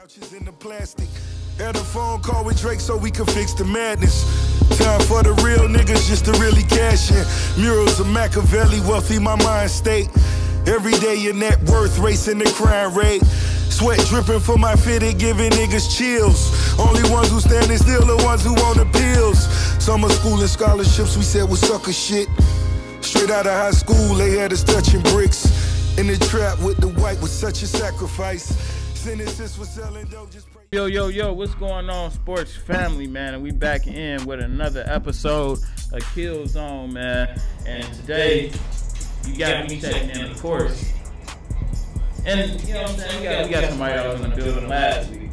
Couches in the plastic. Had a phone call with Drake so we could fix the madness. Time for the real niggas just to really cash in. Murals of Machiavelli, wealthy my mind state. Every day your net worth racing the crime rate. Sweat dripping for my fitted, giving niggas chills. Only ones who standing still the ones who want appeals. Summer school and scholarships we said was sucker shit. Straight out of high school, they had us touching bricks. In the trap with the white was such a sacrifice. Yo, yo, yo, what's going on, sports family, man? And we back in with another episode of QuilleZone, man. And today, you got me checking in, of course. And, you know what I'm saying? We got, we got somebody else in the building last week,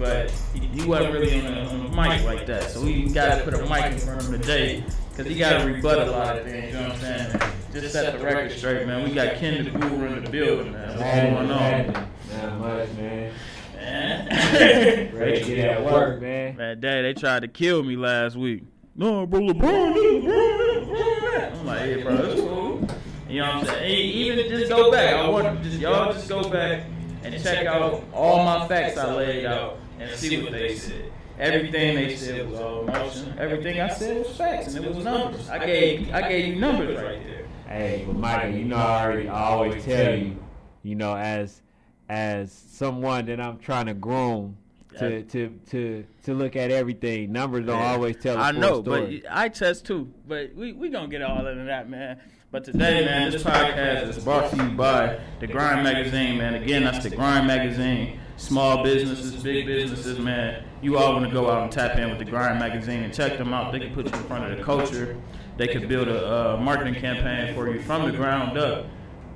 but he, he wasn't really on the, on the mic like that. So we got to put a mic in front of him today because he got to rebut a lot of things, you know what I'm saying? Just set the record straight, man. We got Ken the Guru in the building, man. What's going on? Not much, man. Man. Ready to get at work, man. Man, Dad, they tried to kill me last week. No, bro, LeBron, LeBron, LeBron. I'm like, hey, bro, it's cool. You know what I'm saying? Hey, Even just go back. I want just y'all just go back and check out all my facts I laid out and see what they said. Everything they said was all emotion. Everything I said was facts and it was numbers. I gave I gave you numbers right there. Hey, but Michael, you know I already I always tell you, you know, as as someone that I'm trying to groom to to to to look at everything. Numbers don't Yeah. always tell a I full know, story. but I test too. But we we gonna get all into that, man. But today, man, this podcast is brought to you by the Grind Magazine, man. Again, that's the Grind Magazine. Small businesses, big businesses, man. You all want to go out and tap in with the Grind Magazine and check them out. They can put you in front of the culture. They can build a uh, marketing campaign for you from the ground up.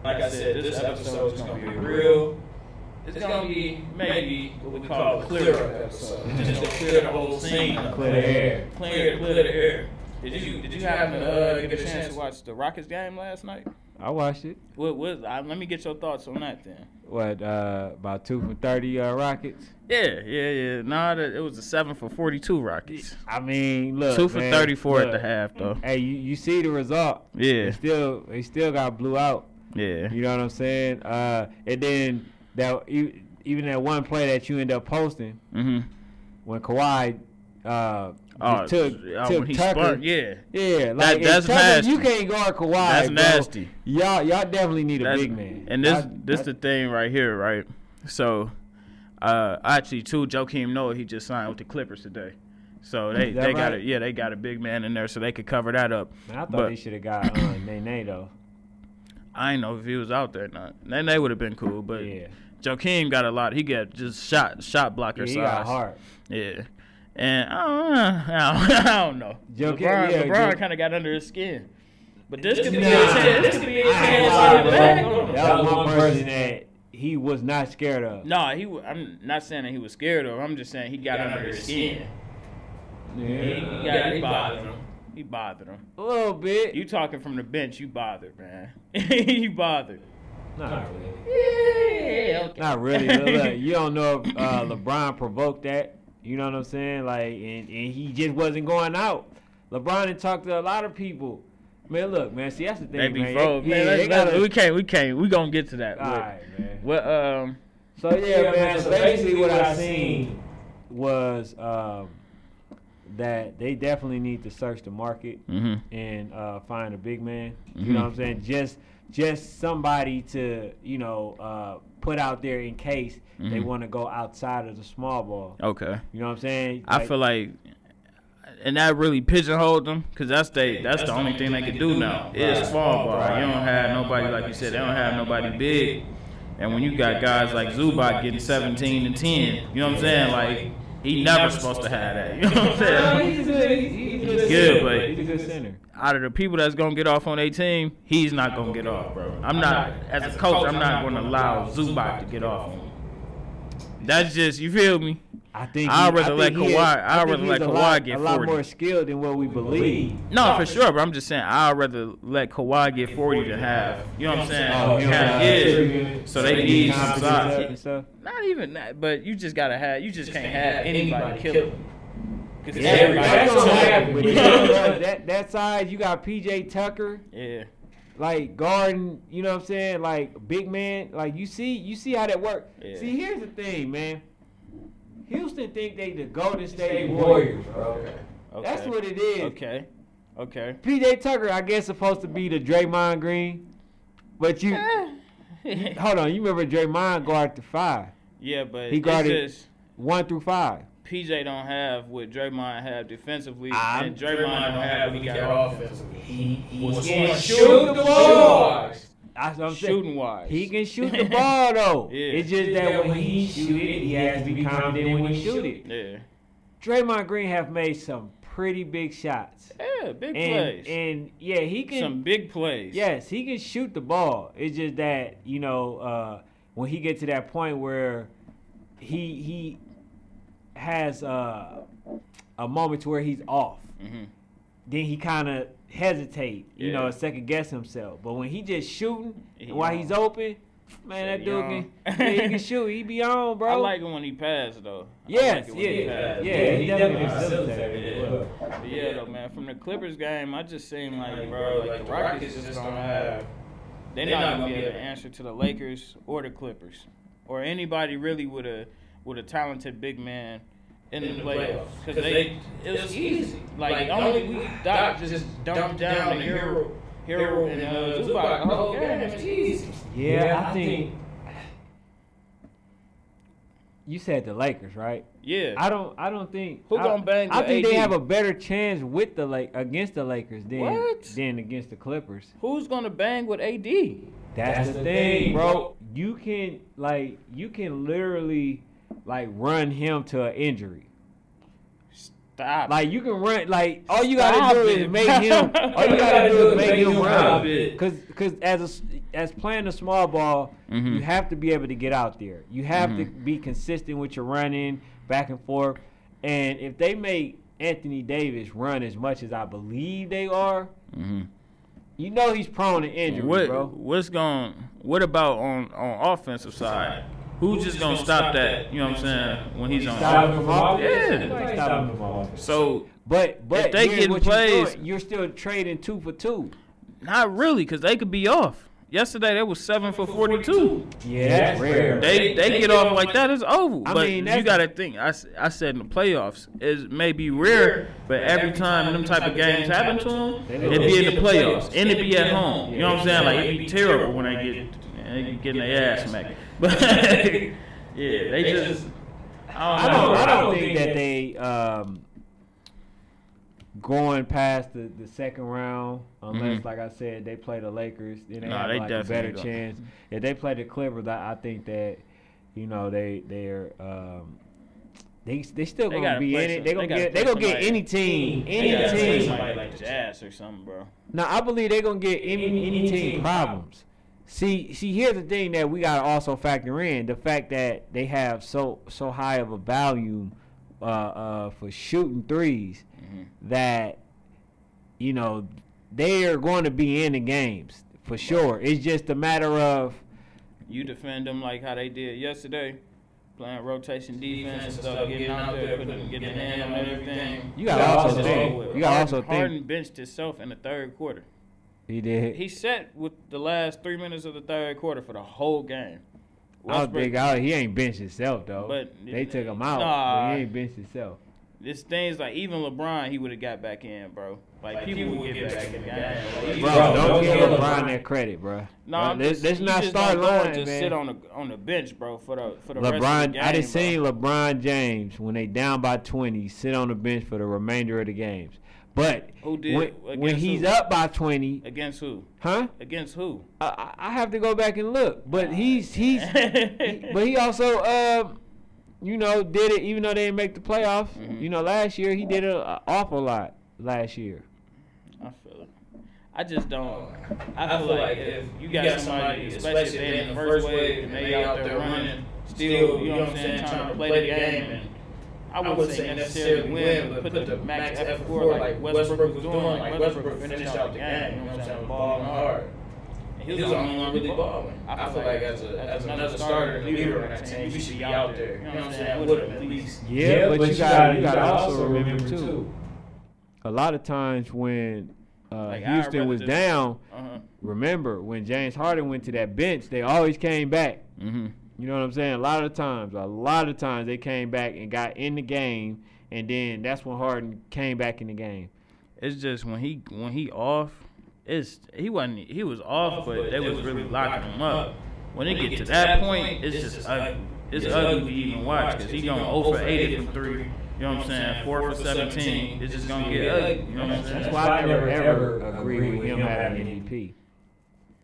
Like I said, this episode is gonna be real. It's gonna be maybe what we call a clear up episode. Just to clear the whole scene. Clear the air. Clear, clear the air. Did you did you happen to uh, get a chance to watch the Rockets game last night? I watched it. What was? Uh, let me get your thoughts on that then. What uh, about two from thirty uh, Rockets? Yeah, yeah, yeah. Nah, that- it was a seven for forty-two Rockets. I mean, look, Two for man, thirty-four at the half, though. Hey, you, you see the result? Yeah. They still they still got blew out. Yeah, You know what I'm saying? Uh, and then that e- even that one play that you end up posting mhm. when Kawhi uh, Oh, took uh, took Tucker. yeah. Yeah, like if that's Tucker, nasty. You can't guard Kawhi. That's bro. nasty. Y'all y'all definitely need a That's- big man. And this Y'all- this y'all- the thing right here, right? So, uh, actually, too, Joakim Noah he just signed with the Clippers today. So they that they got right? it. Yeah, they got a big man in there, so they could cover that up. Man, I thought but- they should have got uh, Nene though. I ain't know if he was out there or not. Then they would have been cool, but Yeah, Joakim got a lot. He got just shot shot blocker yeah he size. got heart. Yeah. And I don't, I don't, I don't know. Joakim- LeBron, yeah, LeBron kind of got under his skin. But this could be Nah. a chance. This could be a I ain't chance lying, to get bro. back on him. That was one person that he was not scared of. No, he. wa- I'm not saying that he was scared of. I'm just saying he got under his skin. He, he, got, he bothered him. He bothered him. A little bit. You talking from the bench? You bothered, man. you bothered. not really. Yeah, okay. Not really. Look, look, you don't know if uh, LeBron provoked that. You know what I'm saying? Like, and, and he just wasn't going out. LeBron had talked to a lot of people. Man, look, man. See, that's the thing, They be man. froze. Yeah, Man, they let's- let's- gotta- we can't. We can't. We gonna get to that. All right, man. Well, um, So yeah, man. So basically, what I seen was um, that they definitely need to search the market mhm. and uh, find a big man. Mhm. You know what I'm saying? Just just somebody to you know uh, put out there in case they Mhm. want to go outside of the small ball. okay. You know what I'm saying? I feel like, and that really pigeonholed them because that's they that's the only thing they can do now It's small ball. You don't have nobody like you said. They don't have nobody big, and when you got guys like Zubac getting 17 and 10, you know what I'm saying? Like he never supposed to have that. You know what I'm saying? he's a good, he's a good, Good, but- he's a good center. Out of the people that's gonna get off on a team, he's not gonna get off, bro. I'm not as a coach. I'm not gonna allow Zubac to get off. on me. That's just you feel me. I think I'd he- rather let Kawhi- I'd rather let a Kawhi lot, get a lot more skilled than what we believe. No, for sure, but I'm just saying I'd rather let Kawhi get 40 to have. You know what I'm saying? Oh, you know, uh, yeah. So they need some confidence size. and stuff. Not even that, but you just gotta have. You just can't have anybody kill him. Because Yeah, everybody. that's gonna happen. But you know, yeah. what? that that side, you got PJ Tucker, Yeah. like Garden, You know what I'm saying? Like big man. Like you see, you see how that work. Yeah. See, here's the thing, man. Houston think they the Golden State Warriors, bro. Okay. That's what it is. Okay. Okay. PJ Tucker, I guess, supposed to be the Draymond Green, but you hold on. You remember Draymond guarded the five, yeah, but He it's guarded- just one through five. PJ don't have what Draymond have defensively, I'm- and Draymond don't have what he got offensively. He, he Was going shoot shoot the the ball. That's what I'm saying. Shooting wise, He can shoot the ball though. Yeah. It's just that when he shoot it, he has to be confident when he shoot it. Yeah. Draymond Green have made some pretty big shots, Yeah, big and plays. and yeah, he can. Some big plays. Yes, he can shoot the ball. It's just that you know uh, when he get to that point where he he has uh, a moment to where he's off, hmm then he kind of hesitate, you know, Yeah. and second guess himself. But when he just shooting He while on. he's open, man, that dude can yeah, he can shoot. He be on, bro. I like it when he passed though. I Yes, like it when yeah, yeah, he definitely facilitated facilitated it. it. Yeah, though, man. From the Clippers game, I just seem like, bro, like the Rockets just don't have. They're not gonna be able to answer to the Lakers or the Clippers or anybody really with a with a talented big man in, the playoffs because they it was easy. Like only we Doc just dumped down the Harrell Harrell and uh, Zubac the whole game. It's easy. Yeah, I think you said the Lakers, right? Yeah. I don't. I don't think. Who I, gonna bang I with think they have a better chance with the Lake against the Lakers than What? than against the Clippers. Who's gonna bang with AD? That's, That's the, the thing, thing, bro. bro. You can like you can literally like run him to an injury. Stop. Like you can run like all you gotta do it. is make him. All you gotta do is make him run. Cause, cause as a s as playing the small ball, Mhm. you have to be able to get out there. You have to Mhm. be consistent with your running back and forth. And if they make Anthony Davis run as much as I believe they are, Mhm. you know he's prone to injury, What bro. what's going? What about on on offensive side? Who's just gonna stop that? You know what I'm saying? When he's on. Stop him from offense? Yeah. Stop him from offense. So But but If they here's getting you're plays- you're still trading two for two. not really, cause they could be off. Yesterday they was seven for 42. Yeah, that's rare. They they get off like that, it's over. I But mean, you gotta think. I, I said in the playoffs, it may be rare, but every time them type of games happen to them, it be in the playoffs and it be at home. You know what I'm saying? Like it'd be terrible when they get they be getting their ass smacked. But yeah, they just. I I don't don't. know. I don't think that they um, going past the, the second round unless, Mhm. like I said, they play the Lakers. Then they Nah, have they like a better go. chance. If they play the Clippers, I, I think that you know they they're. Um, they, they still They gonna be in it. They they gonna get they play gonna get any team, any team. somebody like Jazz or something, bro. Now I believe they're gonna get any any team problems. See, see, here's the thing that we gotta also factor in: the fact that they have so so high of a value uh, uh, for shooting 3s Mhm. that you know they are going to be in the games for sure. It's just a matter of You defend them like how they did yesterday, playing rotation defense and stuff, getting out there, putting, getting a hand on everything. you gotta Yeah, also also think. You gotta also Harden think benched himself in the third quarter. He did. He sat with the last three minutes of the third quarter for the whole game. I don't Westbrook- think I, he ain't benched himself though. But- they took him out. Nah. but he ain't benched himself. This things like even LeBron, he would have got back in, bro. Like, people, would get back in the game. Like, Bro, Bro, don't, don't give give LeBron LeBron that credit, bro. No, Bro, I'm let's, just, let's not just start don't lying, just man. sit on the on the bench, bro, for the for the rest of LeBron, the game. I done bro. seen LeBron James when they down by twenty sit on the bench for the remainder of the games. But Who did? when, when he's who? up by twenty, against who? huh? Against who? I, I I have to go back and look. But he's he's but he also uh, you know did it even though they didn't make the playoffs. Mhm. You know last year he did a, a awful lot last year. I feel it. I just don't. I feel like if you got somebody, especially if they in the first wave and they out there running, still, you know what I'm saying, trying to play the game, and I wouldn't say necessarily win, but put the max effort forward like Westbrook was doing. Like Westbrook finished out the game, you know what I'm saying, balling hard. And He was the only one really balling. I feel like as a as another starter and leader on that team, you should be out there. You know what I'm saying? With him at least. Yeah, but, you got you got to also remember too. A lot of times when uh, Like, Houston was down, Uh huh. remember when James Harden went to that bench, they always came back. Mm-hmm. You know what I'm saying? A lot of times, a lot of times they came back and got in the game, and then that's when Harden came back in the game. It's just when he when he off, it's he wasn't he was off, but they was really locking him up. When it get to that point, it's just ugly. It's ugly to even watch because he going 0 for 80 from three. You know what I'm saying? Four for 17. It's just gonna get ugly. You know what I'm saying? That's why I never ever agree with him having MVP.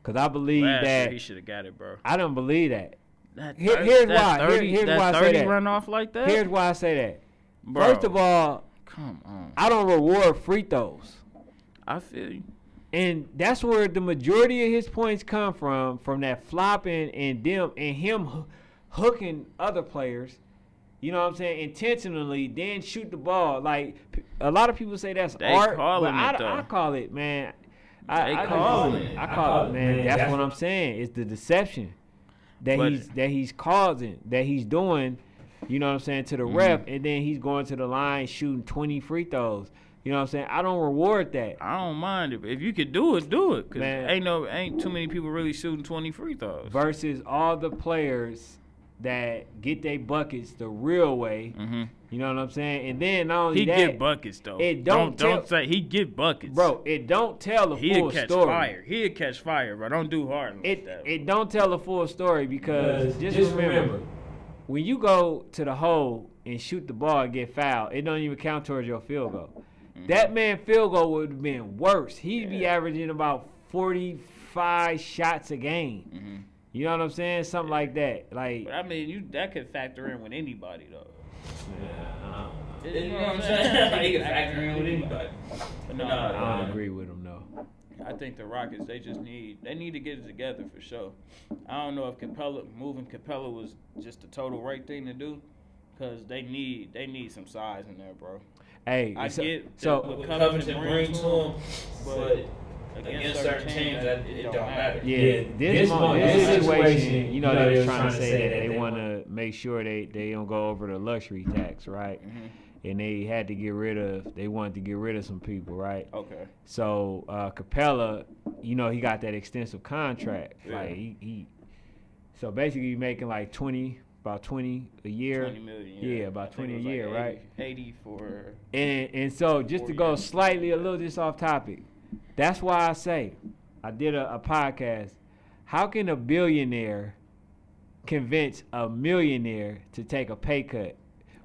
Cause I believe Last year that he should have got it, bro. I don't believe that. That Here- thir- here's that why. Here- here's that why I say 30 that. run off like that. Here's why I say that. Bro, First of all, come on. I don't reward free throws. I feel you. And that's where the majority of his points come from, from that flopping and them and him h- hooking other players. You know what I'm saying? Intentionally, then shoot the ball. Like p- a lot of people say that's They art, calling but I, it, d- I though. call it, man. I, They I, calling I, it. I call it, man. That's what I'm saying. It's the deception that he's that he's causing, that he's doing. You know what I'm saying to the Mm-hmm. ref, and then he's going to the line shooting 20 free throws. You know what I'm saying? I don't reward that. I don't mind it. If you could do it, do it. Cause Man. ain't no ain't too many people really shooting 20 free throws. versus all the players that get their buckets the real way. hmm You know what I'm saying? And then not only He that, get buckets though. it don't don't don't say he get buckets, bro, it don't tell the full story. He'll full catch story. fire. He'll catch fire, bro. Don't do hard like It that. it don't tell the full story because just, remember, when you go to the hole and shoot the ball and get fouled, it don't even count towards your field goal. That man field goal would have been worse. He'd be Mm-hmm. Averaging about 45 shots a game. Mhm. You know what I'm saying? Something like that. Like But I mean, you that could factor in with anybody though. Yeah. You uh, know what I'm saying? Like, he can factor in with anybody. But no, I don't agree with him though. I think the Rockets they just need they need to get it together for sure. I don't know if Capela moving Capela was just the total right thing to do, because they need they need some size in there, bro. Hey, I so, get so that What Covington Covington brings brings to him, but but against certain teams, that it don't matter. Yeah, Yeah, this, this mo- mo- this this situation, situation, you know, they was trying to say that that they they want to make sure they, they don't go over the luxury tax, right? Mhm. And they had to get rid of, they wanted to get rid of some people, right? Okay. So uh, Capela, you know, he got that extensive contract. Yeah. Like he, he, so basically he's making like twenty, about twenty a year. Twenty million. Yeah, I about think 20 a was like year, 80 right? Eighty for. And and so just to go slightly a little just off topic, that's why I say I did a, a podcast. How can a billionaire convince a millionaire to take a pay cut?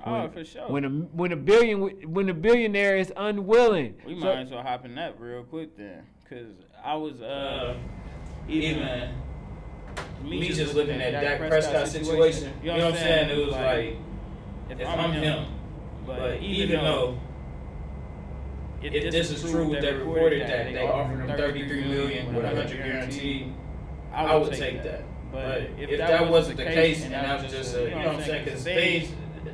Oh, for sure. When a when a billion when a billionaire is unwilling. We So- might as well hop in that real quick then, cause I was uh even Me just looking at Dak Prescott situation, you know what I'm saying? It was like, if I'm him, but even though if this is true, they reported that they offered him 33 million with a 100 guaranteed, I would take that. But if that wasn't the case and that was just a, you know what I'm saying? Because things,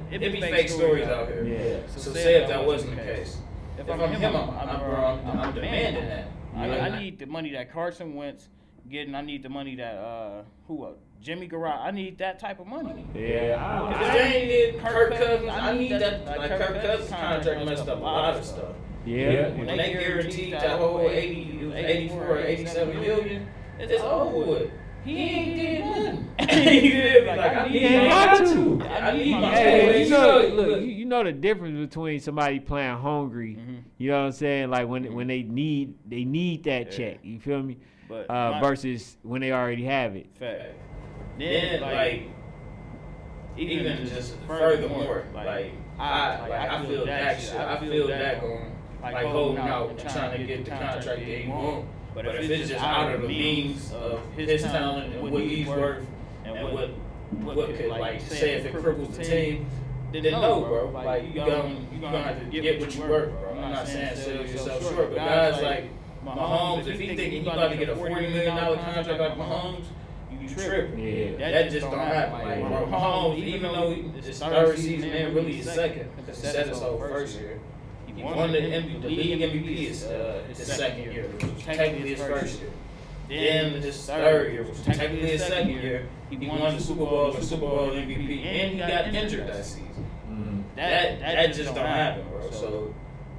it be fake stories out here. Yeah. So say if that wasn't the case, if I'm him, I'm, demanding that. I. I need the money that Carson Wentz getting. I need the money that uh who uh, Jimmy Garage. I need that type of money. Yeah. If they ain't did Kirk Cousins, I need that. Like Kirk Cousins' contract messed up a lot of stuff. Yeah. When they guaranteed that whole 80, it was 84 or 87 million, it's over with. He ain't did nothing. you feel me? Like, I need He ain't my got to. I need my Hey, you know, look, you, you know the difference between somebody playing hungry, Mhm. you know what I'm saying? Like when when they need they need that Yeah. check. You feel me? But Uh, my- versus when they already have it. fact. Then, like, even just furthermore, like, I, like, I feel that shit. I feel that going, like, holding out and trying to get the contract that he want. But if it's just out of the means of his talent and what he's worth and what, what could, like, say if it cripples the team, then no, bro. Like, you gonna, you gonna have to get what you worth, bro. I'm not saying sell yourself short, but guys like Mahomes, if he thinking he about to get a $40 million contract like Mahomes, you tripping. Yeah. That just don't happen. Like, bro, Mahomes, even though he- his third season man, really his second, because he set his whole first year. He won the, MVP, the league MVP his, uh, his second year, which was technically his first year. Then his third year, which was technically his second year, he won the Super Bowl the Super Bowl MVP, and he got injured that season. That that just don't happen, bro. So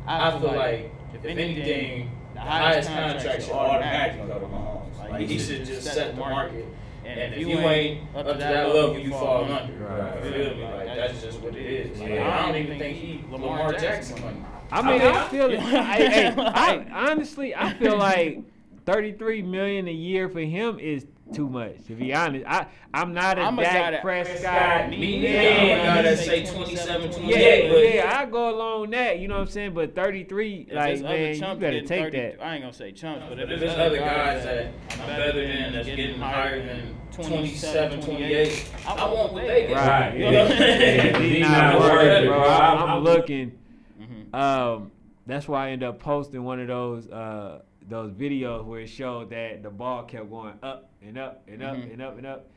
I feel like if anything, the highest contract should automatically go to Mahomes. Like he should just set the market and And if you ain't up to that level, you fall under. Right. You feel me? Like that's just what it is. Like, I don't even think he Lamar Jackson money. I mean, I feel it. I, hey, I, honestly, I feel like 33 million a year for him is too much. To be honest, I I'm not a I'm Dak a Prescott. Me neither. I'm to say 27, 28. Yeah, yeah, I go along that. You know what I'm saying? But 33, if like man, you better take 30, that. I ain't gonna say chumps, but if, if there's other guys that I'm better than that's getting higher than 27, 28, I want what they get. Right. You know what I'm saying? not worried, bro. I'm, I'm looking. Um, that's why I end up posting one of those. Uh, those videos where it showed that the ball kept going up and up and up mm-hmm. and up and up.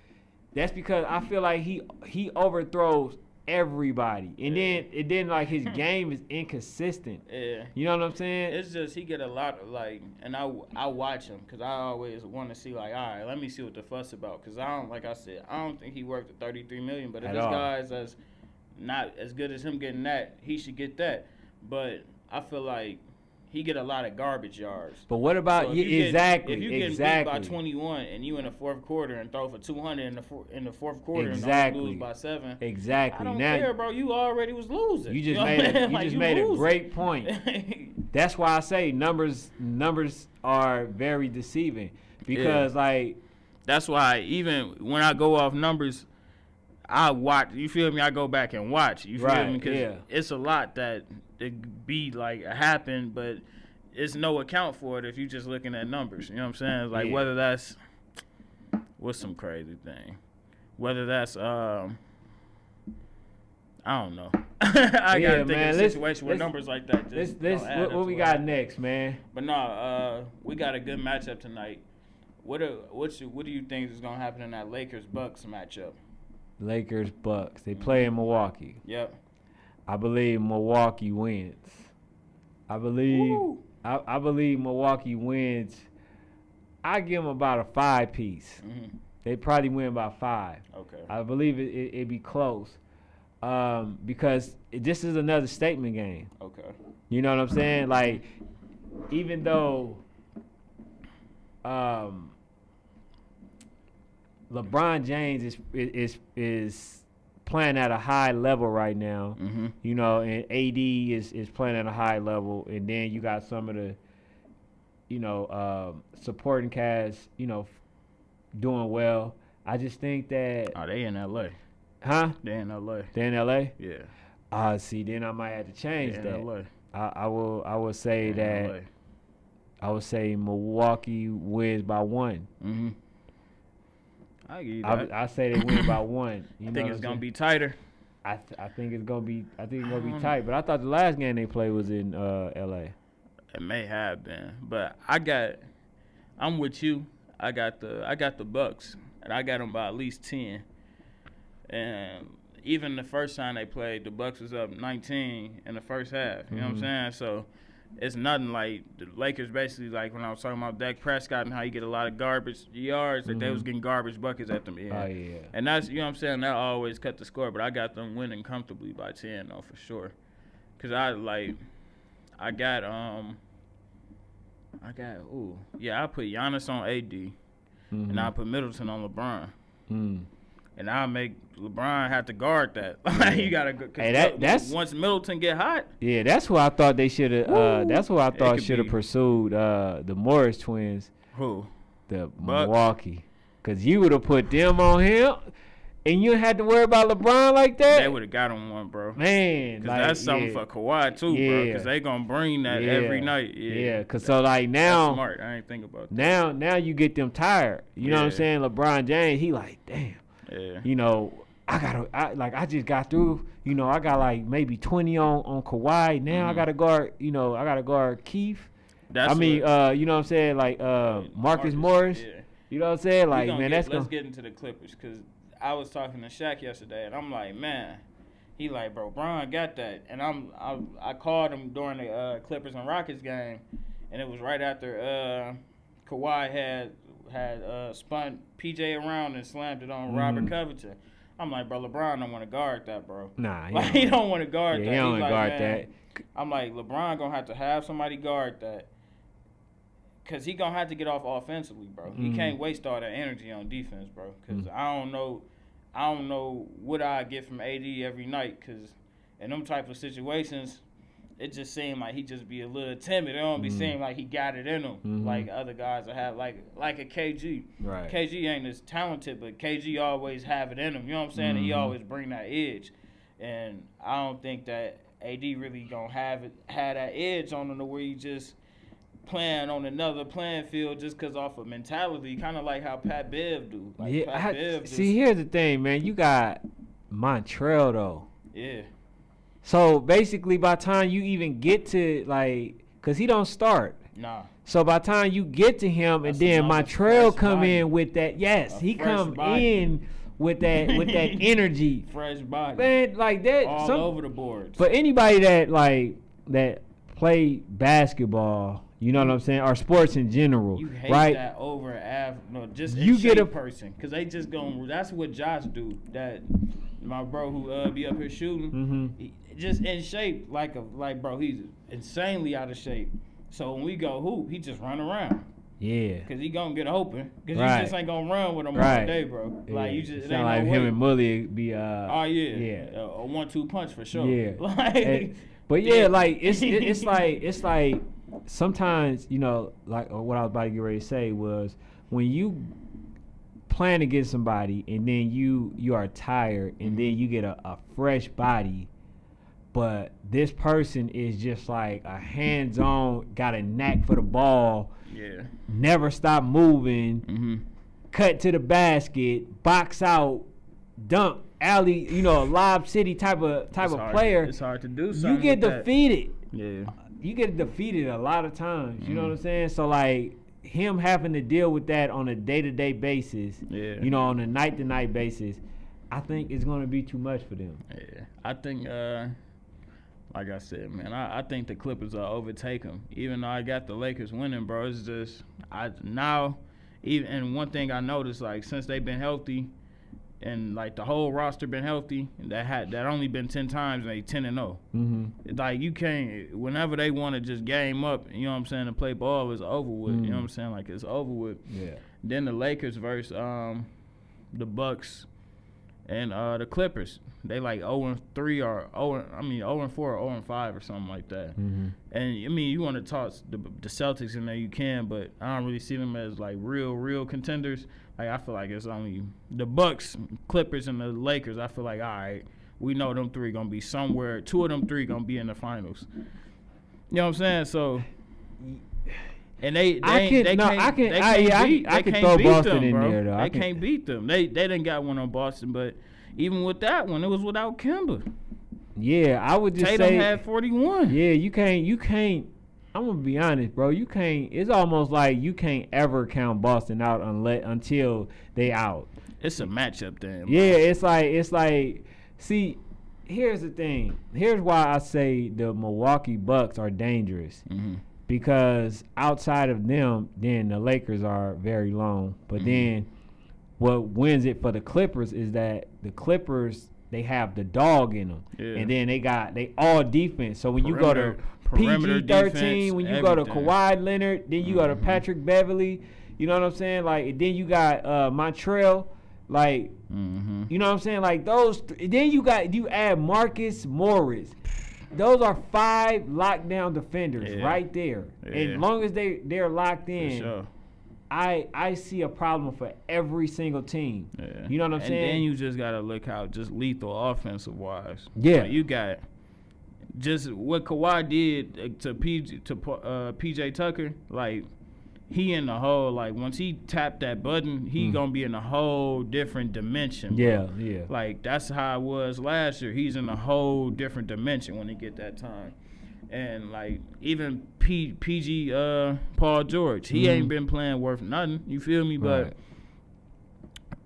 That's because I feel like he he overthrows everybody, and yeah. then it then like his game is inconsistent. Yeah, you know what I'm saying? It's just he get a lot of like, and I I watch him because I always want to see like, all right, let me see what the fuss about because I don't like I said I don't think he worked at 33 million, but if At this all. guy's as not as good as him getting that, he should get that. But I feel like he get a lot of garbage yards. But what about so you, exactly? Get, if you get exactly. beat by 21 and you in the fourth quarter and throw for 200 in the four, in the fourth quarter exactly. and lose by seven, exactly. I don't now, care, bro. You already was losing. You just you made a, you like just you made losing. a great point. That's why I say numbers numbers are very deceiving because yeah. like that's why even when I go off numbers. I watch. You feel me? I go back and watch. You feel right, me? Because yeah. it's a lot that it be like happen, but it's no account for it if you just looking at numbers. You know what I'm saying? Like yeah. whether that's what's some crazy thing, whether that's um. I don't know. I yeah, gotta think man, of a situation with numbers like that. This, this, what, what we got next, man? But no, uh, we got a good matchup tonight. What are, what's what do you think is gonna happen in that Lakers Bucks matchup? Lakers Bucks. They play in Milwaukee. Yep. I believe Milwaukee wins. I believe I, I, believe Milwaukee wins. I give them about a five piece. Mm-hmm. They probably win by five. Okay. I believe it, it would be close um, because it, this is another statement game. Okay. You know what I'm saying? Like, even though um, LeBron James is is is playing at a high level right now. Mm-hmm. You know, and AD is is playing at a high level, and then you got some of the, you know, uh, supporting cast, you know, doing well. I just think that. Oh, they in LA. Huh? They in LA. They in LA. Yeah. Ah, uh, see, then I might have to change they that. LA. I, I will. I will say that. LA. I would say Milwaukee wins by one. Mm-hmm. I give you that. I, I say they win by one. You I think it's gonna be tighter. I th- I think it's gonna be I think it's gonna be tight. But I thought the last game they played was in uh, L.A. It may have been, but I got. I'm with you. I got the I got the Bucks, and I got them by at least ten. And even the first time they played, the Bucks was up 19 in the first half. You mm-hmm. know what I'm mm-hmm. saying? So it's nothing like the Lakers basically like when I was talking about Dak Prescott and how you get a lot of garbage yards that mm-hmm. they was mm-hmm. getting garbage buckets at them. Yeah. Oh yeah. And that's you know what I'm saying that always cut the score, but I got them winning comfortably by ten though for sure. Cause I like I got um I got ooh yeah I put Giannis on AD mm-hmm. and I put Middleton on LeBron. Mm and I make LeBron have to guard that. you gotta. Hey, that, that's once Middleton get hot. Yeah, that's who I thought they should have. Uh, that's who I thought should have pursued uh, the Morris twins. Who? The Bucks. Milwaukee, because you would have put them on him. And you had to worry about LeBron like that. They would have got him one, bro. Man, because like, that's something yeah. for Kawhi too, yeah. bro. Because they gonna bring that yeah. every night. Yeah, yeah. Cause so like now, smart. I ain't think about that. Now, now you get them tired. You know what I'm saying? LeBron James, he like, damn. Yeah. You know, I gotta I, like I just got through. You know, I got like maybe twenty on on Kawhi. Now mm-hmm. I gotta guard. You know, I gotta guard Keith. That's I mean, uh, you know what I'm saying? Like uh, Marcus, Marcus Morris. Yeah. You know what I'm saying? Like man, get, that's let's gonna... get into the Clippers because I was talking to Shaq yesterday, and I'm like, man. He like, bro, Brian got that, and I'm I, I called him during the uh, Clippers and Rockets game, and it was right after uh, Kawhi had had uh, spun PJ around and slammed it on mm-hmm. Robert Covington. I'm like, bro, LeBron don't want to guard that, bro. Nah, he like, don't, he don't want to guard yeah, that. He don't want to guard that. I'm like, LeBron gonna have to have somebody guard that. Cause he gonna have to get off offensively, bro. Mm-hmm. He can't waste all that energy on defense, bro. because Mm. I don't know, I don't know what I get from AD every night. Cause in them type of situations, it just seemed like he just be a little timid. It don't be Mm. seem like he got it in him, Mhm. like other guys that have like like a KG. Right. KG ain't as talented, but KG always have it in him. You know what I'm saying? And he always bring that edge, and I don't think that AD really gonna have it had that edge on him to where he just playing on another playing field just cause off of mentality, kind of like how Pat Bev do. Like yeah. Pat I, Bev just, see, here's the thing, man. You got Montrezl though. yeah, So basically, by the time you even get to like, cause he don't start. nah, So by the time you get to him, That's and then Montrezl come body. in with that, yes, A he come body. in with that with that energy, fresh body, man. Like that. all some- over the board. For anybody that like that play basketball, you know what I'm saying, or sports in general, You hate right? that over av no just You get a- person because they just going that's what Josh do that my bro who uh be up here shooting hmm he- just in shape like a like bro he's insanely out of shape so when we go hoop he just run around Yeah. because he gonna get open because Right. you just ain't gonna run with him Right. all day bro like you just sound ain't like no him way. and Mully be uh. oh yeah yeah. a, a one two punch for sure Yeah. like And- but yeah, Yeah. like it's it, it's like it's like sometimes you know like uh, what I was about to get ready to say was when you plan to get somebody and then you you are tired and then you get a, a fresh body but this person is just like a hands-on got a knack for the ball yeah never stop moving mm-hmm cut to the basket box out dunk alley you know a live city type of type it's of hard, player it's hard to do you get with that. defeated. yeah You get defeated a lot of times. You know Mhm. what I'm saying? So like him having to deal with that on a day to day basis, yeah you know, on a night to night basis, I think it's gonna be too much for them. Yeah, I think, uh, like I said, man, I, I think the Clippers will overtake them. Even though I got the Lakers winning, bro, it's just I now, even and one thing I noticed, like since they've been healthy, and like the whole roster been healthy, that had that only been ten times, and they ten and zero. Mm-hmm. Like you can't, whenever they want to just game up, you know what I'm saying, to play ball is over with. You know what I'm saying, like it's over with. Yeah. Then the Lakers versus um, the Bucks and uh, the Clippers. They like 0 and 3 or 0 and, I mean 0 and 4 or 0 and 5 or something like that. Mm-hmm. And I mean you want to toss the, the Celtics in there you can, but I don't really see them as like real real contenders. Like I feel like it's only the Bucks, Clippers and the Lakers. I feel like all right, we know them three going to be somewhere. Two of them three going to be in the finals. You know what I'm saying? So and they, they I can- they no, can't, I can- they I- yeah, I- beat, I they can can't throw beat Boston them, in bro. there, though. I They can- can't beat them. They they didn't got one on Boston, but even with that one, it was without Kemba. Yeah, I would just Tatum say. had 41. yeah, you can't. You can't. I'm gonna be honest, bro. You can't. It's almost like you can't ever count Boston out unless until they out. It's a matchup thing. Yeah, it's like it's like see, here's the thing. Here's why I say the Milwaukee Bucks are dangerous. Mhm. Because outside of them, then the Lakers are very long. But Mhm. then what wins it for the Clippers is that the Clippers they have the dog in them. Yeah. And then they got they all defense. So when you go to Perimeter- perimeter PG thirteen, when you go to everything. Kawhi Leonard, then you go to Mhm. Patrick Beverley. You know what I'm saying? Like then you got uh Montrezl. Like Mm-hmm. you know what I'm saying? Like those. Th- then you got you add Marcus Morris. Those are five lockdown defenders Yeah. right there. Yeah. As long as they they're locked in, sure. I I see a problem for every single team. Yeah. You know what I'm and saying? then you just gotta look how just lethal offensive wise. Yeah. Like, you got just what Kawhi did uh, to PJ to uh, PJ Tucker. Like he in the whole like once he tapped that button, he Mm. gonna be in a whole different dimension. bro. Yeah, yeah. Like that's how it was last year. He's in a whole different dimension when he get that time. And like even P, PG uh, Paul George, he Mhm. ain't been playing worth nothing. You feel me? But Right.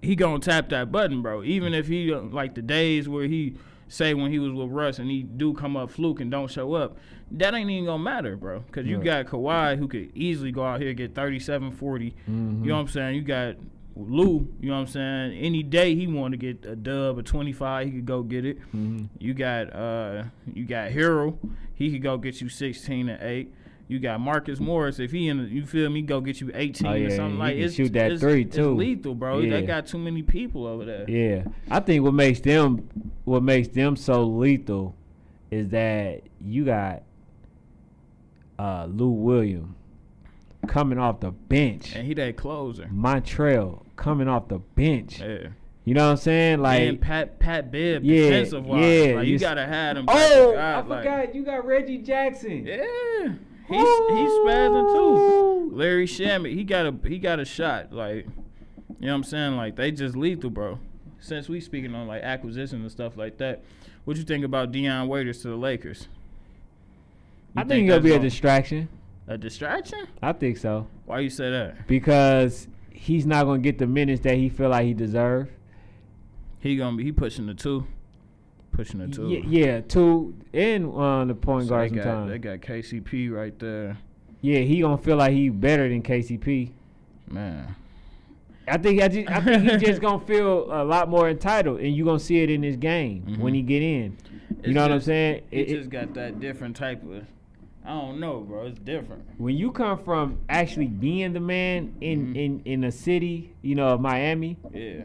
he gonna tap that button, bro. Even if he uh, like the days where he say when he was with Russ and he do come up fluke and don't show up, that ain't even gonna matter, bro. Cause you Right. got Kawhi who could easily go out here and get 37, 40. Mhm. You know what I'm saying? You got Lou, you know what I'm saying? Any day he want to get a dub or 25, he could go get it. Mhm. You got uh you got Harrell, he could go get you 16 and 8. You got Marcus Morris. If he in, you feel me, go get you 18 Oh, or something like. It's shoot that it's, three, it's too. lethal, bro. Yeah. They got too many people over there. Yeah, I think what makes them what makes them so lethal is that you got uh, Lou Williams coming off the bench, And he that closer. Montrezl coming off the bench. Yeah. You know what I'm saying? Like, and Pat Pat Bev Yeah, defensive wise. yeah, Like, you you gotta have him. oh, of I guys, like- forgot you got Reggie Jackson. Yeah. He's he's spazzing too. Landry Shamet, he got a he got a shot. Like you know what I'm saying? Like they just lethal, bro. Since we speaking on like acquisitions and stuff like that, what you think about Dion Waiters to the Lakers? You I think he'll that's be a distraction. a distraction? I think so Why you say that? because he's not gonna get the minutes that he feel like he deserve. He gonna be he pushing the two, pushing the two. Yeah, yeah, two and uh, the point So guard they got sometimes. they got KCP right there, Yeah, he gonna feel like he better than KCP. man. I think I, just, I think he just gonna feel a lot more entitled, and you gonna see it in his game when Mhm. he get in. You It's know what I'm saying? He It- it- just got that different type of. I don't know, bro. It's different. when you come from actually being the man in Mhm. in in a city, you know, of Miami, Yeah.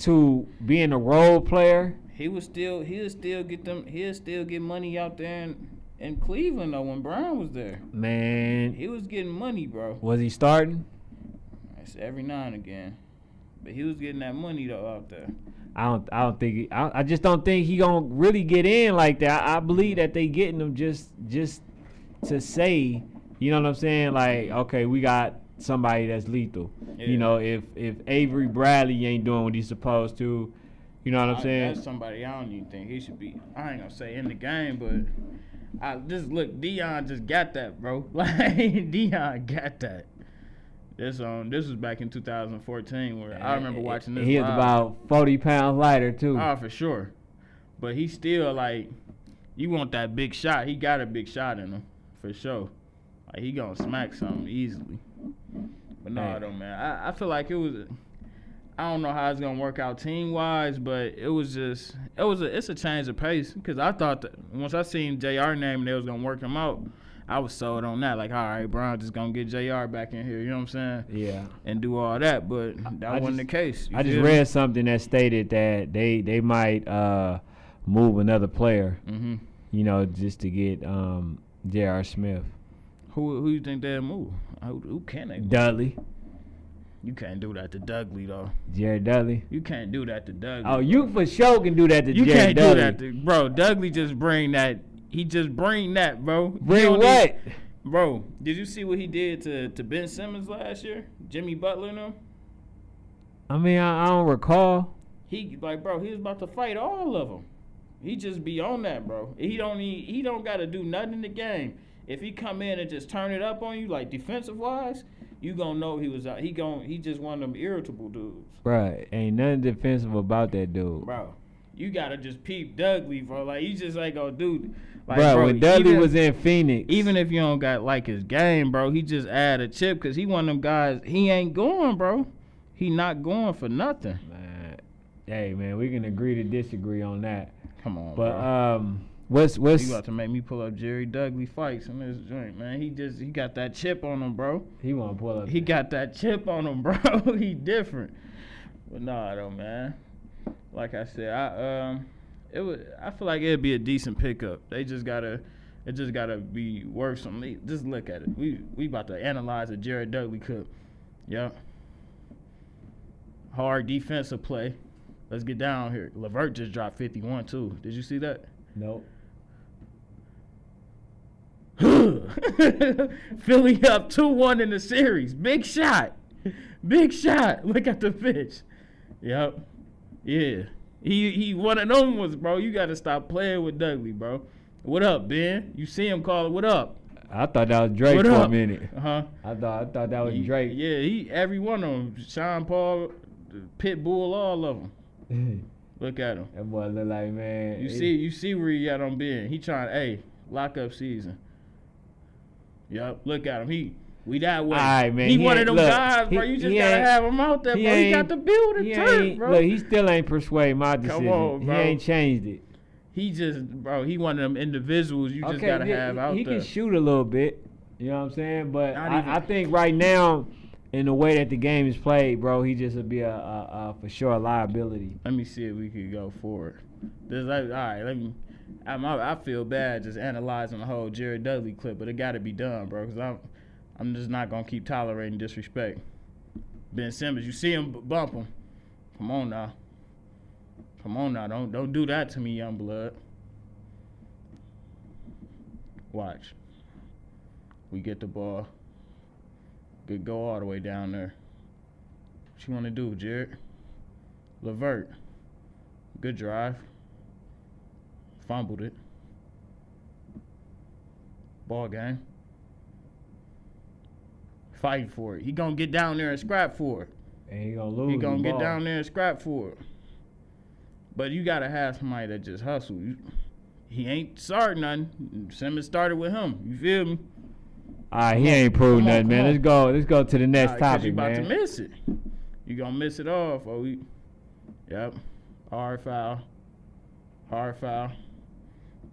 to being a role player. He was still he'll still get them he'll still get money out there in, in Cleveland though when Brown was there. Man, He was getting money, bro. was he starting? It's every now and again. But he was getting that money though out there. I don't. I don't think. He, I, I just don't think he gonna really get in like that. I, I believe that they getting him just just to say, you know what I'm saying? Like, okay, we got somebody that's lethal. Yeah. You know, if if Avery Bradley ain't doing what he's supposed to, you know what I'm I- saying? That's somebody I don't even think he should be. I ain't gonna say in the game, but I just look. Dion just got that, bro. Like Dion got that. This um this was back in 2014 where I remember watching this. He was about 40 pounds lighter too. Oh, for sure. But he still like, you want that big shot. He got a big shot in him, for sure. Like he gonna smack something easily. But no, Man. though, man. I, I feel like it was. I don't know how it's gonna work out team wise, but it was just it was a it's a change of pace because I thought that once I seen Jr. name and they was gonna work him out, I was sold on that. Like, all right, Brown just gonna get Jr. back in here. You know what I'm saying? yeah. And do all that, but that I wasn't just- the case. I just me? read something that stated that they they might uh move another player, Mhm. you know, just to get um J.R. Smith. Who who you think they'll move? Who, who can they? Move? Dudley, You can't do that to Dudley though. Jared Dudley. You can't do that to Dudley. Oh, you for sure can do that to you Jared can't Dudley. do that to bro. Dudley just bring that. He just bring that, bro. Bring what? need- bro? Did you see what he did to to Ben Simmons last year? Jimmy Butler and them. I mean, I, I don't recall. He like, bro. He was about to fight all of them. He just be on that, bro. He don't need. He don't got to do nothing in the game. If he come in and just turn it up on you, like defensive wise, you gonna know he was out. He gon' He just one of them irritable dudes. Right. Ain't nothing defensive about that dude. bro. You gotta just peep Dudley, bro. Like you just like, oh, dude. Like, bro, when Dudley even, was in Phoenix, even if you don't got like his game, bro, he just add a chip because he one of them guys. He ain't going, bro. He not going for nothing. man, hey man, we can agree to disagree on that. Come on, But bro. um, what's what's You about to make me pull up Jerry Dudley fights in this joint, man. He just he got that chip on him, bro. he want to pull up? He got that chip on him, bro. he different. But nah, though, man. Like I said, I um, it would. I feel like it'd be a decent pickup. They just gotta, it just gotta be worth some. Just look at it. We we about to analyze a Jared Dudley clip. Yep. Hard defensive play. Let's get down here. LeVert just dropped 51 too. Did you see that? nope. Philly up 2 1 in the series. Big shot. Big shot. Look at the pitch. Yep. Yeah. He he one of them ones, bro. You gotta stop playing with Dudley, bro. What up, Ben? You see him call it what up? I thought that was Drake what for up? a minute. Uh-huh. I thought I thought that was He- Drake. Yeah, he every one of them. Sean Paul, Pitbull, all of them. Look at him. that boy look like man. You see, you see where he got on Ben. He trying, hey, lock up season. Yup, look at him. He, we that way. Aight, man, he, he one of them look, guys, bro. You just gotta have him out there, he bro. He got the building He bro. look, he still ain't persuade my decision. Come on, bro. He ain't changed it. he just, bro. He one of them individuals you just gotta he, have out he there. He can shoot a little bit. You know what I'm saying? But I, I, think right now, in the way that the game is played, bro, he just would be a, a, a for sure a liability. Let me see if we could go forward. This, all right, let me. I'm, I feel bad just analyzing the whole Jared Dudley clip, but it got to be done, bro. Because I'm, I'm just not gonna keep tolerating disrespect. Ben Simmons, you see him bump him. Come on now. Come on now. Don't don't do that to me, young blood. Watch. We get the ball. Good go all the way down there. What you want to do, Jared? Levert. Good drive. Fumbled it. Ball game. Fight for it. He gonna get down there and scrap for it. And he gonna lose. He gonna get ball. down there and scrap for it. But you gotta have somebody that just hustle. You, he ain't starting nothing. Simmons started with him. You feel me? All right, he ain't proved nothing, man. Let's go. Let's go to the next right, topic, you about man. to miss it. You gonna miss it off. Oh, we, yep. Hard foul. Hard foul.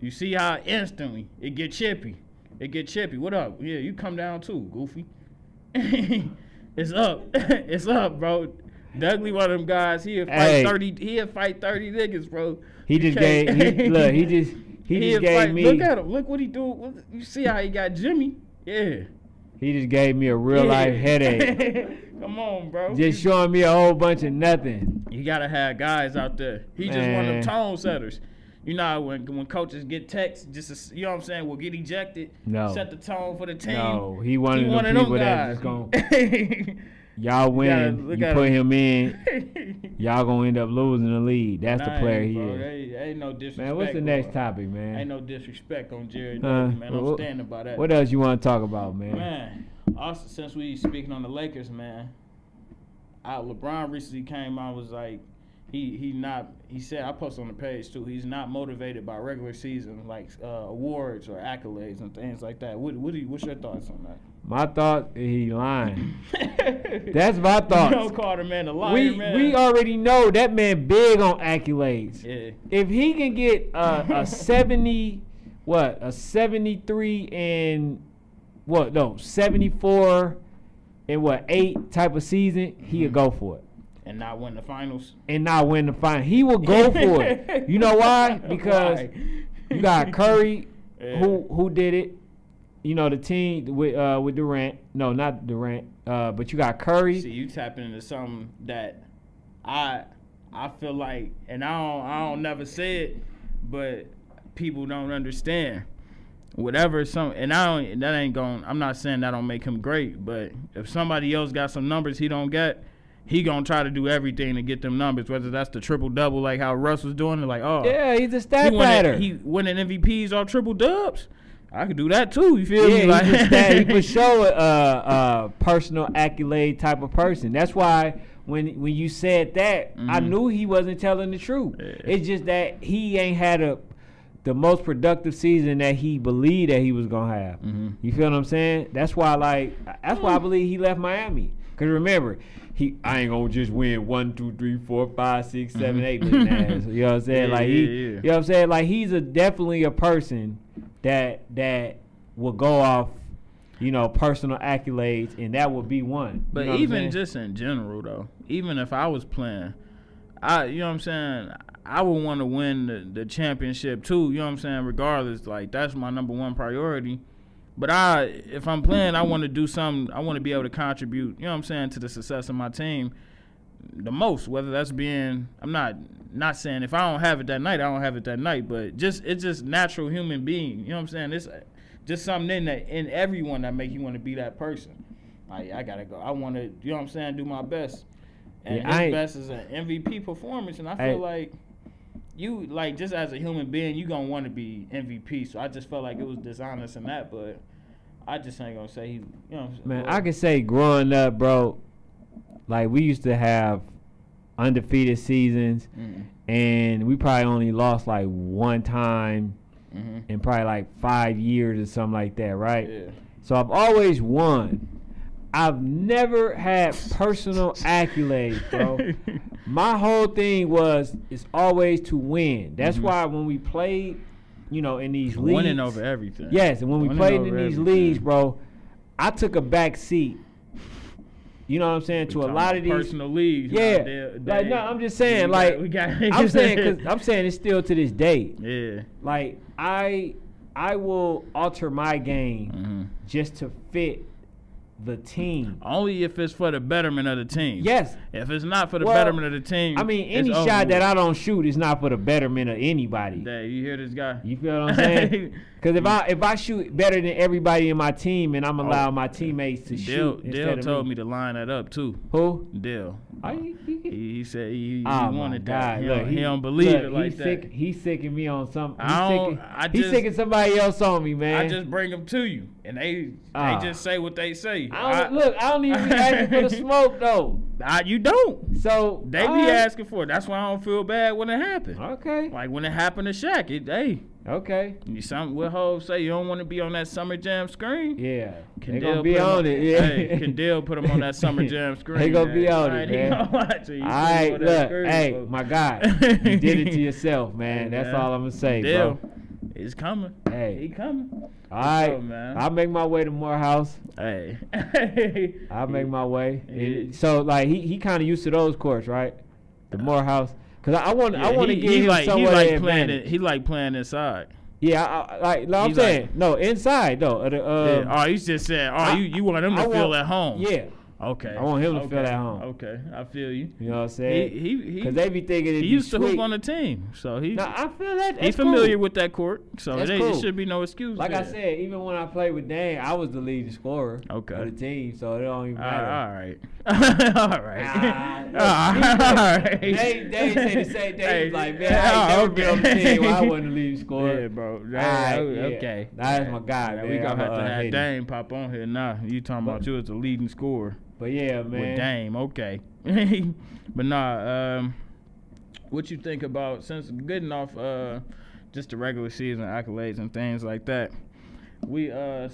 You see how instantly it get chippy. It get chippy. What up? Yeah, you come down too, Goofy. it's up. it's up, bro. Dudley, one of them guys. He'll fight Hey. thirty. He'll fight thirty niggas, bro. He You just gave. He, look, he just he He'll just gave fight- me. Look at him. Look what he do. You see how he got Jimmy? Yeah. He just gave me a real life headache. Come on, bro. just showing me a whole bunch of nothing. You gotta have guys out there. He just one of them tone setters. You know when when coaches get texts, just to, you know what I'm saying, will get ejected. No. Set the tone for the team. No, he one He of one them of people them that guys. just going y'all win, look you put him. him in, y'all gonna end up losing the lead. That's the Nah, player he bro, is. Ain't, ain't no disrespect. Man, what's the bro. next topic, man? Ain't no disrespect on Jared Dudley, man. I'm what- standing by that. What else you want to talk about, man? Man, also since we speaking on the Lakers, man, I, LeBron recently came out was like, he he not he said I posted on the page too. He's not motivated by regular season like uh, awards or accolades and things like that. What what do you, what's your thoughts on that? My thought, he lying. That's my you thoughts. don't call the man a liar, we man. we already know that man big on accolades. yeah. If he can get a, a seventy, what a seventy three and what no seventy four and what eight type of season, he'll go for it. And not win the finals. and not win the final. He will go for it. You know why? Because Why? you got Curry, Yeah. who who did it. You know the team with uh with Durant. No, not Durant. Uh, but you got Curry. See, you tapping into something that I I feel like, and I don't I don't never say it, but people don't understand. Whatever some, and I don't. That ain't going. I'm not saying that don't make him great, but if somebody else got some numbers he don't get, he gonna try to do everything to get them numbers. Whether that's the triple double, like how Russ was doing, it, like oh Yeah, he's a stat he pattern. he winning MVPs off triple dubs. I could do that too. You feel yeah, me? Like he's stat. He for sure a, a personal accolade type of person. That's why when when you said that, I Mhm. knew he wasn't telling the truth. Yeah. It's just that he ain't had a the most productive season that he believed that he was gonna have. Mhm. You feel what I'm saying? That's why, like, that's why I believe he left Miami. Cause remember, he I ain't gonna just win one, two, three, four, five, six, seven, Mhm. eight. ass. You know what I'm saying? Yeah, like he, yeah, yeah. you know what I'm saying? Like he's a definitely a person that that will go off, you know, personal accolades, and that would be one. But You know even just in general, though, even if I was playing, I you know what I'm saying, I would want to win the, the championship too. You know what I'm saying? Regardless, like that's my number one priority. But I, if I'm playing, I want to do something. I want to be able to contribute. You know what I'm saying to the success of my team the most. Whether that's being, I'm not not saying if I don't have it that night, I don't have it that night. But just it's just natural human being. You know what I'm saying? It's just something in that in everyone that make you want to be that person. Like I gotta go. I want to. You know what I'm saying? Do my best. And Yeah, his I best is an MVP performance, and I feel Hey. like you like just as a human being, you gonna want to be MVP. So I just felt like it was dishonest in that, but I just ain't gonna say he. You know, what I'm saying? Man, I can say growing up, bro, like we used to have undefeated seasons, Mm-hmm. and we probably only lost like one time Mm-hmm. in probably like five years or something like that, right? Yeah. So I've always won. I've never had personal accolades, bro. My whole thing was it's always to win. That's Mhm. why when we played, you know, in these leagues, Winning over everything. Yes, and when we played in these everything. leagues, bro, I took a back seat. You know what I'm saying to a lot of these personal leagues. Yeah, like they- no, I'm just saying, we like got, we got, I'm saying, cause I'm saying it's still to this day. yeah. Like I, I will alter my game hmm just to fit the team. Only if it's for the betterment of the team. Yes, If it's not for the Well, betterment of the team, I mean any shot that. I don't shoot is not for the betterment of anybody. Dang, you hear this guy? You feel what I'm saying? Because if I if I shoot better than everybody in my team and I'm allow my teammates to Dale, shoot Dale told me, me to line that up too. who? Dale. You, He, he said he, he Oh my wanted that. He, Look, don't, he don't believe look, it like he's that. Sick, he's sicking me on some. He's I don't- sicking, I he's sicking somebody else on me, man. I just bring them to you, and they Ah. they just say what they say. I don't, look, I don't even be asking for the smoke though. I, you don't. So They be asking for it. That's why I don't feel bad when it happened. Okay, Like when it happened to Shaq, it hey, okay, you some what Hov say you don't want to be on that summer jam screen. yeah. They gonna be put him on it. Yeah. Hey, can Dale put him on that summer jam screen? They gonna be man? on Alright, it, man. gonna watch it. You All right, on look, screen, hey, folks. my guy, you did it to yourself, man. That's all I'm gonna say, Dale, bro. it's coming. Hey. he coming. All right, go, man. I'll make my way to Morehouse. Hey, I'll make my way. Yeah. So like he, he kind of used to those courts, right? The uh, Morehouse. Cause I, want I want to give he him like he like playing it. He like playing inside. Yeah, I, I, like no, I'm He like- saying no inside though. Uh, the, um, yeah. Oh, he's just saying. Oh, I- you you want him to I feel want- at home? Yeah, Okay. I want him to okay. feel at home. Okay, I feel you. you know what I'm saying? he he. Because they be thinking he be used to hoop on the team, so he Now I feel that he's familiar cool. with that court. So there cool. should be no excuse. Like I said, even when I played with Dan, I was the leading scorer Okay. of the team, so it don't even matter. right, all right, Ah, all. They they say the same thing. Hey, like, man, I ain't oh, been on the team where I wasn't the leading scorer. Yeah, bro. All right, yeah. okay. That's my guy, man. We gonna have to have hater. Dame pop on here now. You talking about you as the leading scorer But yeah, with man. Dame? Okay, but nah. Um, what you think about since getting off uh just the regular season accolades and things like that? We uh, uh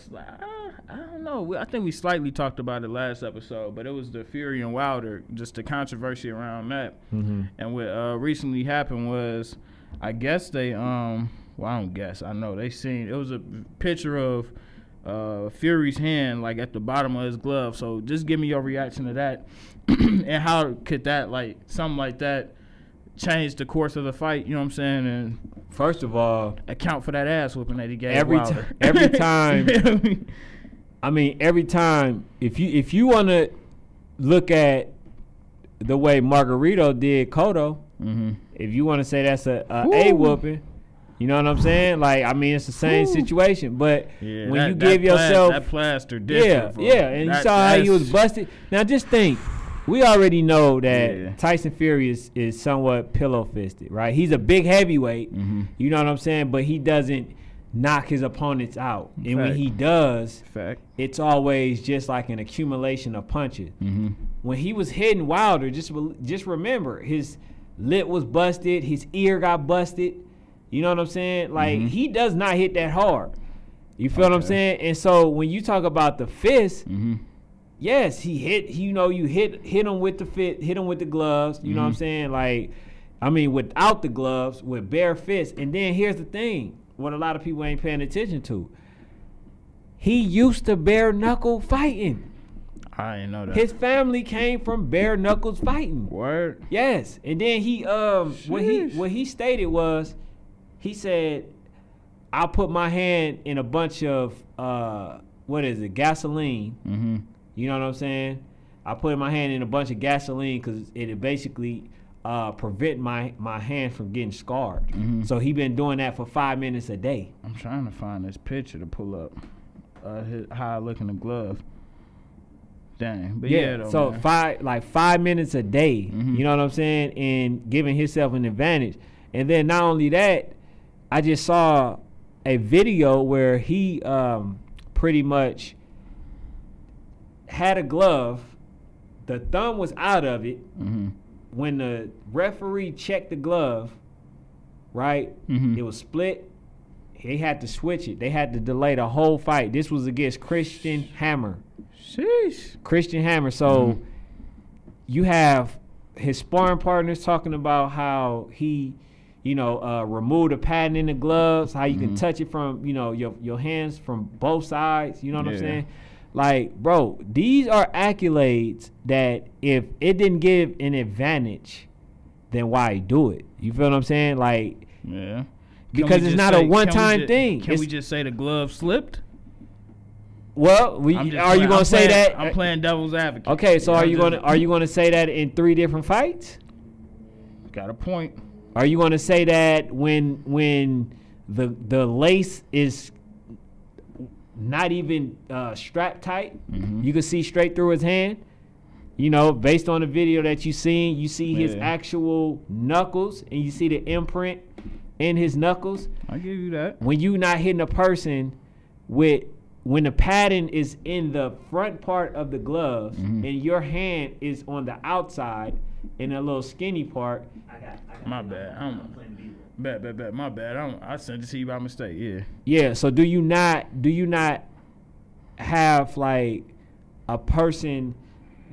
I don't know. We, I think we slightly talked about it last episode, but it was the Fury and Wilder, just the controversy around that. Mm-hmm. And what uh, recently happened was, I guess they um, well I don't guess, I know they seen it was a picture of uh Fury's hand like at the bottom of his glove. So just give me your reaction to that, and how could that like something like that change the course of the fight? You know what I'm saying? And First of all, account for that ass whooping that he gave Every Wilder. ti- every time- You feel me? I mean, every time if you if you want to look at the way Margarito did Cotto, Mhm. if you want to say that's a, a, a whooping, you know what I'm saying? Like, I mean, it's the same Woo. situation, but Yeah, when that- you that give plas- yourself that plaster Yeah, bro. yeah, and That- you saw how he was busted. Now just think, we already know that Yeah. Tyson Fury is, is somewhat pillow fisted, right? He's a big heavyweight, Mhm. you know what I'm saying, but he doesn't knock his opponents out, and when he does, Fact. it's always just like an accumulation of punches. Mm-hmm. When he was hitting Wilder, just just remember his lip was busted, his ear got busted. You know what I'm saying? Like Mhm. he does not hit that hard. You feel what I'm saying? And so when you talk about the fist, Mm-hmm. yes, he hit. You know, you hit hit him with the fit, hit him with the gloves. You know what I'm Mhm. saying? Like, I mean, without the gloves, with bare fists. And then here's the thing: what a lot of people ain't paying attention to. He used to bare knuckle fighting. I didn't know that. His family came from bare knuckles fighting. word. Yes, and then he um what he what he stated was, he said, "I'll put my hand in a bunch of uh what is it gasoline." Mm-hmm. You know what I'm saying? I put my hand in a bunch of gasoline because it basically uh, prevent my my hand from getting scarred. Mhm. So he been doing that for five minutes a day. I'm trying to find this picture to pull up. Uh, his, how I look in the glove. Dang, but yeah, though, so man. five like five minutes a day. Mhm. You know what I'm saying? And giving himself an advantage. And then not only that, I just saw a video where he um, pretty much had a glove. The thumb was out of it Mm-hmm. when the referee checked the glove. Right, Mhm. it was split. They had to switch it. They had to delay the whole fight. This was against Christian Hammer. Sheesh. Christian Hammer. So Mhm. you have his sparring partners talking about how he, you know, uh, removed the padding in the gloves, how you can Mhm. touch it from, you know, your your hands from both sides. You know what I'm saying? Like, bro, these are accolades that if it didn't give an advantage, then why do it? You feel what I'm saying? Like, Yeah. because it's not a one-time thing. Can It's- we just say the glove slipped? well, we are you gonna I'm say playing- that? I'm playing devil's advocate. Okay, so I'm are you just- gonna are you gonna say that in three different fights? Got a point. Are you gonna say that when when the the lace is not even uh, strapped tight, Mhm. you can see straight through his hand? You know, based on the video that you seen, you see his actual knuckles and you see the imprint in his knuckles. I give you that. When you not hitting a person with when the padding is in the front part of the gloves Mhm. and your hand is on the outside in a little skinny part. My bad. I'm bad, bad, bad. My bad. I'm, I sent it to you by mistake. Yeah. Yeah, so do you not do you not have like a person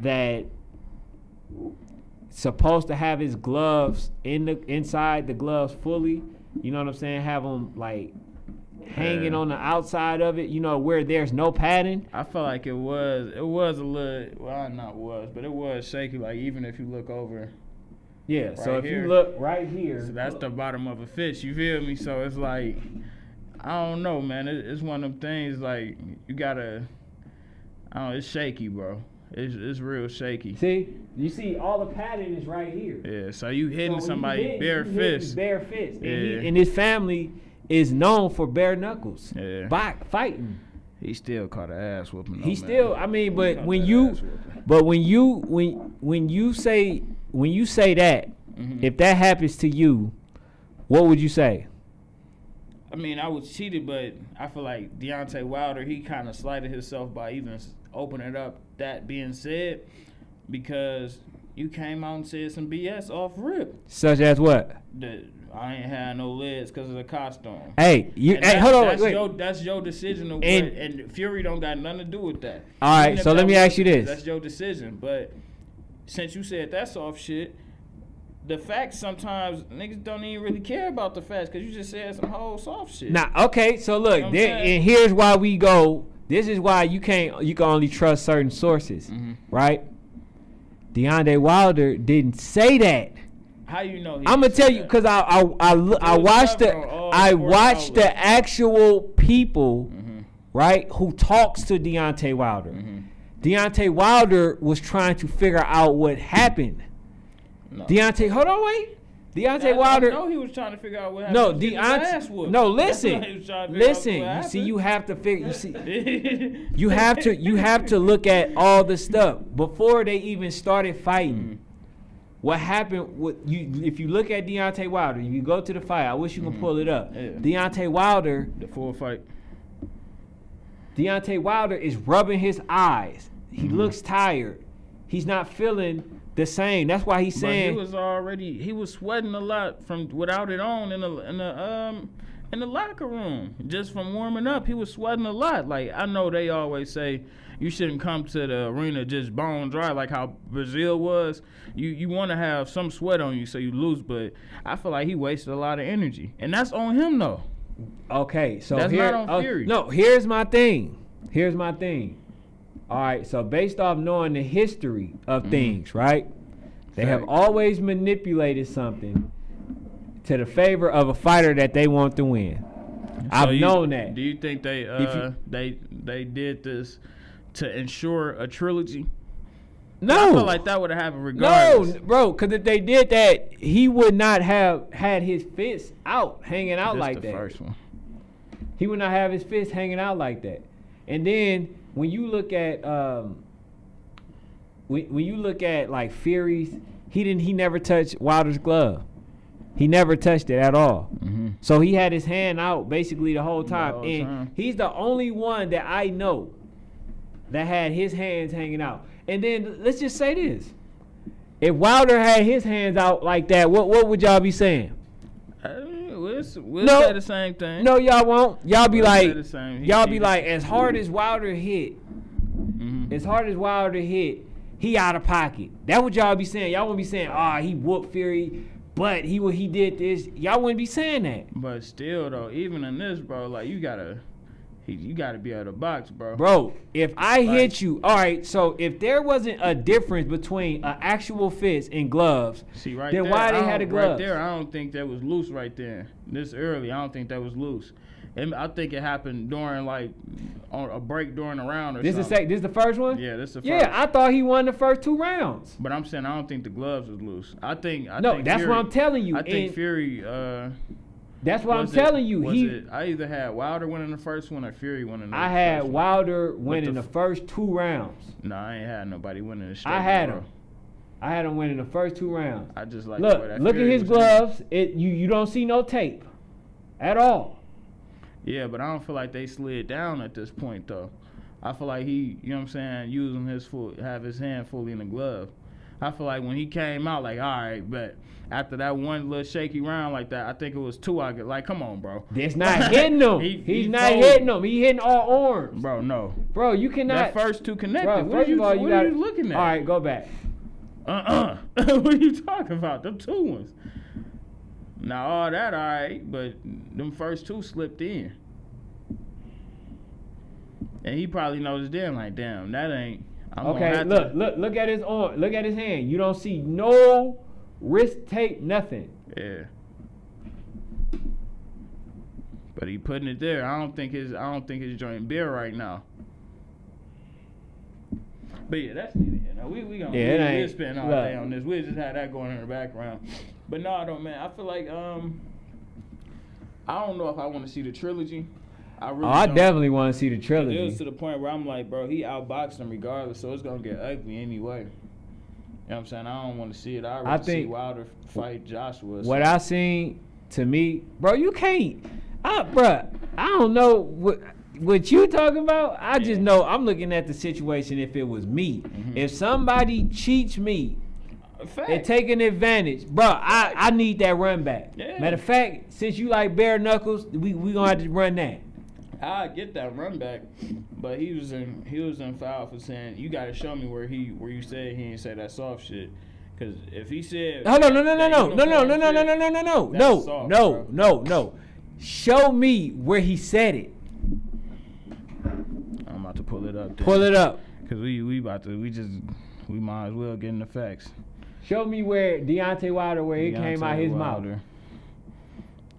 that supposed to have his gloves in the inside the gloves fully? You know what I'm saying? Have them like hanging Yeah. on the outside of it. You know where there's no padding. I felt like it was it was a little well not was, but it was shaky. Like even if you look over, Yeah. so if here. you look right here, so that's the bottom of a fish. You feel me? So it's like I don't know, man. It, it's one of them things like you gotta. I don't. It's shaky, bro. It's it's real shaky. see you see all the padding is right here. Yeah. So you So hitting you somebody hit, bare fist. bare fist, and, Yeah. he, and his family is known for bare knuckles. Yeah. By fighting. He still caught an ass whooping. though, He man. still, I mean, but when you, but when you, when when you say when you say that, Mhm. if that happens to you, what would you say? I mean, I was cheated, but I feel like Deontay Wilder, he kind of slighted himself by even opening up that being said, because you came out and said some BS off rip. Such as what? That I ain't had no legs because of the costume. Hey, you, And hey, hold on, That's wait. your that's your decision. To And- what, and Fury don't got nothing to do with that. All right, so let me was- ask you this. That's your decision. But since you said that soft shit, the facts sometimes niggas don't even really care about the facts because you just said some whole soft shit. Now, okay, so look, You know there, and here's why we go. This is why you can't, you can only trust certain sources, Mhm. right? Deontay Wilder didn't say that. How you know? I'm gonna tell you because I I I, I watched the I watched the actual people, Mhm. right, who talks to Deontay Wilder. Mhm. Deontay Wilder was trying to figure out what happened. No. Deontay, hold on, wait. Deontay I- Wilder. No, he was trying to figure out what happened. No, He was getting his ass Deontay. No, listen, why he was trying to figure out listen. You see, you have to figure. You see, see, you have to you have to look at all the stuff before they even started fighting. Mm-hmm. What happened? What you? If you look at Deontay Wilder, you go to the fight. I wish you can pull it up. Yeah. Deontay Wilder. the full fight. Deontay Wilder is rubbing his eyes. He Mm-hmm. looks tired. He's not feeling the same. That's why he's But saying. he was already he was sweating a lot from without it on in the in the um in the locker room just from warming up. He was sweating a lot. Like I know they always say you shouldn't come to the arena just bone dry like how Breazeale was. You you want to have some sweat on you so you lose. But I feel like he wasted a lot of energy, and that's on him though. Okay, so That's here, not on oh, Fury. no, here's my thing. Here's my thing. All right, so based off knowing the history of things, right? They have always manipulated something to the favor of a fighter that they want to win. I've you- known that. Do you think they you- uh they they did this to ensure a trilogy? no, I feel like that would have happened no, regardless. bro, because if they did that, he would not have had his fist out, hanging out This like the that. first one. He would not have his fist hanging out like that. And then when you look at um when, when you look at like Fury's, he didn't he never touched Wilder's glove. He never touched it at all. Mm-hmm. So he had his hand out basically the whole time. whole and time. he's the only one that I know that had his hands hanging out. And then let's just say this. If Wilder had his hands out like that, what what would y'all be saying? Uh, we'll, we'll No. say the same thing. No, y'all won't. Y'all be We'll like, the same. He- y'all be like, as hard as Wilder hit, Mhm. as hard as Wilder hit, he out of pocket. That what y'all be saying. Y'all won't be saying, ah, he whooped Fury, but he what he did this. Y'all wouldn't be saying that. But still, though, even in this, bro, like you gotta, you got to be able to box, bro. Bro, if I Like- hit you, all right. So if there wasn't a difference between an actual fist and gloves, See right then there, why they had don't- Right there, I don't think that was loose right there. This early, I don't think that was loose. And I think it happened during like on a break during the round or this is something. sec- this the first one. Yeah, this the first. Yeah, I thought he won the first two rounds. but I'm saying I don't think the gloves was loose. I think I No, think that's what I'm telling you. I think and Fury. Uh, that's what I'm it- telling you. was He, it- I either had Wilder winning the first one or Fury winning. The I had. Wilder winning the the first two rounds. No, I ain't had nobody winning the. I had him. I had him winning the first two rounds. I just like Look, look at his was gloves. It you you don't see no tape at all. Yeah, but I don't feel like they slid down at this point though. I feel like he, you know what I'm saying, using his full, have his hand fully in the glove. I feel like when he came out, like, all right, but after that one little shaky round like that, I think it was two. I get like, come on, bro. That's not hitting him. He- He's he not told- hitting him. He hitting all arms. Bro, no. Bro, you cannot. that first two connected. bro, what first are you, of all, you what got are you looking at? All right, go back. Uh uh what are you talking about? Them two ones. Now all that all right, but them first two slipped in. And he probably knows damn like damn, that ain't I'm Okay, look, to, look, look at his arm. Look at his hand. You don't see no wrist tape, nothing. Yeah. But he putting it there. I don't think his I don't think his joint bare right now. But yeah, that's neither here. We we gonna Yeah, we, we'll spend all look. day on this. We just had that going in the background. But no, though, man. I feel like um, I don't know if I want to see the trilogy. I oh, really Oh, I definitely want to see the It was trilogy. to the point where I'm like, bro, he outboxed him regardless, so it's gonna get ugly anyway. You know what I'm saying? I don't want to see it. I I rather see think- Wilder fight Joshua. What I seen to me, bro, you can't. I, bro, I don't know what what you talking about. I just know I'm looking at the situation. If it was me, mm-hmm. if somebody cheats me Fact. and taking advantage, bro, I, I need that run back. Yeah. Matter of fact, since you like bare knuckles, we we gonna have to run that. I get that run back, but he was in he was in foul for saying you got to show me where he where you said he didn't say that soft shit. Cause if he said on, no, no, no, no, no, no, no, no, no, no, no, no, no, no, no, no, no. Show me where he said it. I'm about to pull it up. Pull it up. Cause we we about to we just we might as well get in the facts. Show me where Deontay Wilder, where it came out Deontay his mouth.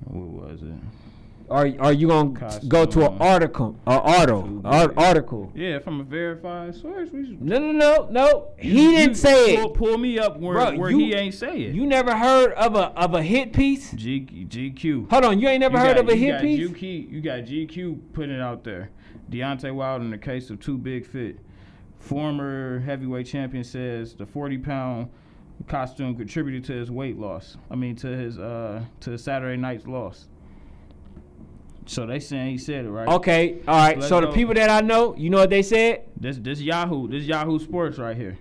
What was it? Are are you gonna go to an Costume. article, an article, article? Yeah, from a verified source. No, no, no, no. He You- didn't you say pull, it. Pull me up where, Bro, where you- he ain't say it. You never heard of a of a hit piece? G, GQ. Hold on, you ain't never heard got- of a hit piece? GQ, you got GQ putting it out there. Deontay Wilder in the case of Too Big Fit. Former heavyweight champion says the 40 pound costume contributed to his weight loss. I mean to his uh to Saturday night's loss. So they saying he said it right. Okay, all right. Let's so the go. people that I know, you know what they said? This this Yahoo this Yahoo Sports right here.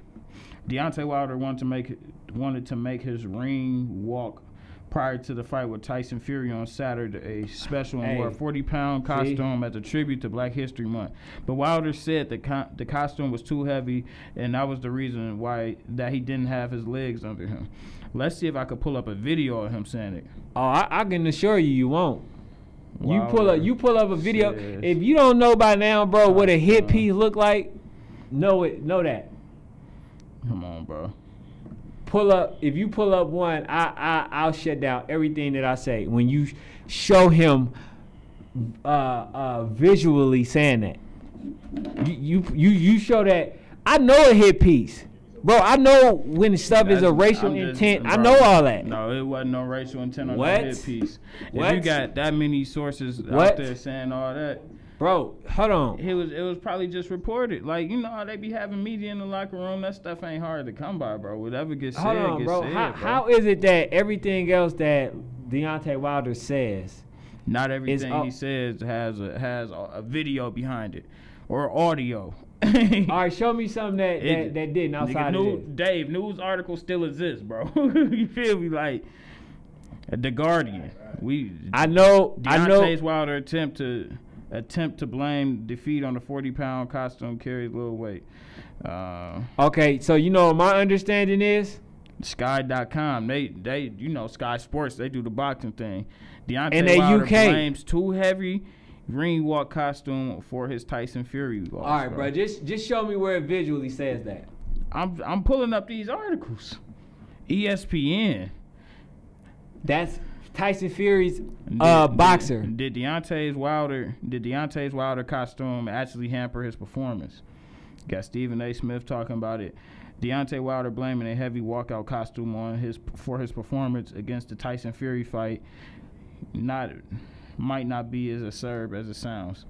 Deontay Wilder wanted to make wanted to make his ring walk prior to the fight with Tyson Fury on Saturday, a special and Hey. wore a 40 pound costume as a tribute to Black History Month. But Wilder said the co- the costume was too heavy, and that was the reason why that he didn't have his legs under him. Let's see if I could pull up a video of him saying it. Oh, I, I can assure you, you won't. You pull up, you pull up a video. If you don't know by now, bro, what a hit Uh, piece look like, know it, know that. Come on, bro. pull up if you pull up one i i i'll shut down everything that i say. When you show him uh uh visually saying that. You you you, you show that. I know a hit piece bro i know when stuff is a racial I'm just- intent i know all that No, it wasn't no racial intent on What? that hit piece. If you got that many sources out there saying all that, bro hold on it was it was probably just reported. Like you know how they be having media in the locker room. That stuff ain't hard to come by, bro. Whatever gets hold said, on gets bro said, how, bro. how is it that everything else that Deontay Wilder says Not everything he says has a has a, a video behind it or audio. all right show me something that that, It- that didn't Nigga, outside of new- this Dave, news articles still exist, bro. you feel me? Like the Guardian. We i know i know Deontay's Wilder attempt to attempt to blame defeat on the 40 pound costume carries little weight. Uh, okay so you know my understanding is Sky.com, they they you know Sky Sports, they do the boxing thing. Deontay And they Wilder UK. blames too heavy ring walk costume for his Tyson Fury. All right, bro. Just just show me where it visually says that. I'm I'm pulling up these articles. ESPN. That's Tyson Fury's uh, Did- boxer. Did, did Deontay's Wilder did Deontay's Wilder costume actually hamper his performance? Got Stephen A. Smith talking about it. Deontay Wilder blaming a heavy walkout costume on his for his performance against the Tyson Fury fight. Not might not be as acerb as it sounds.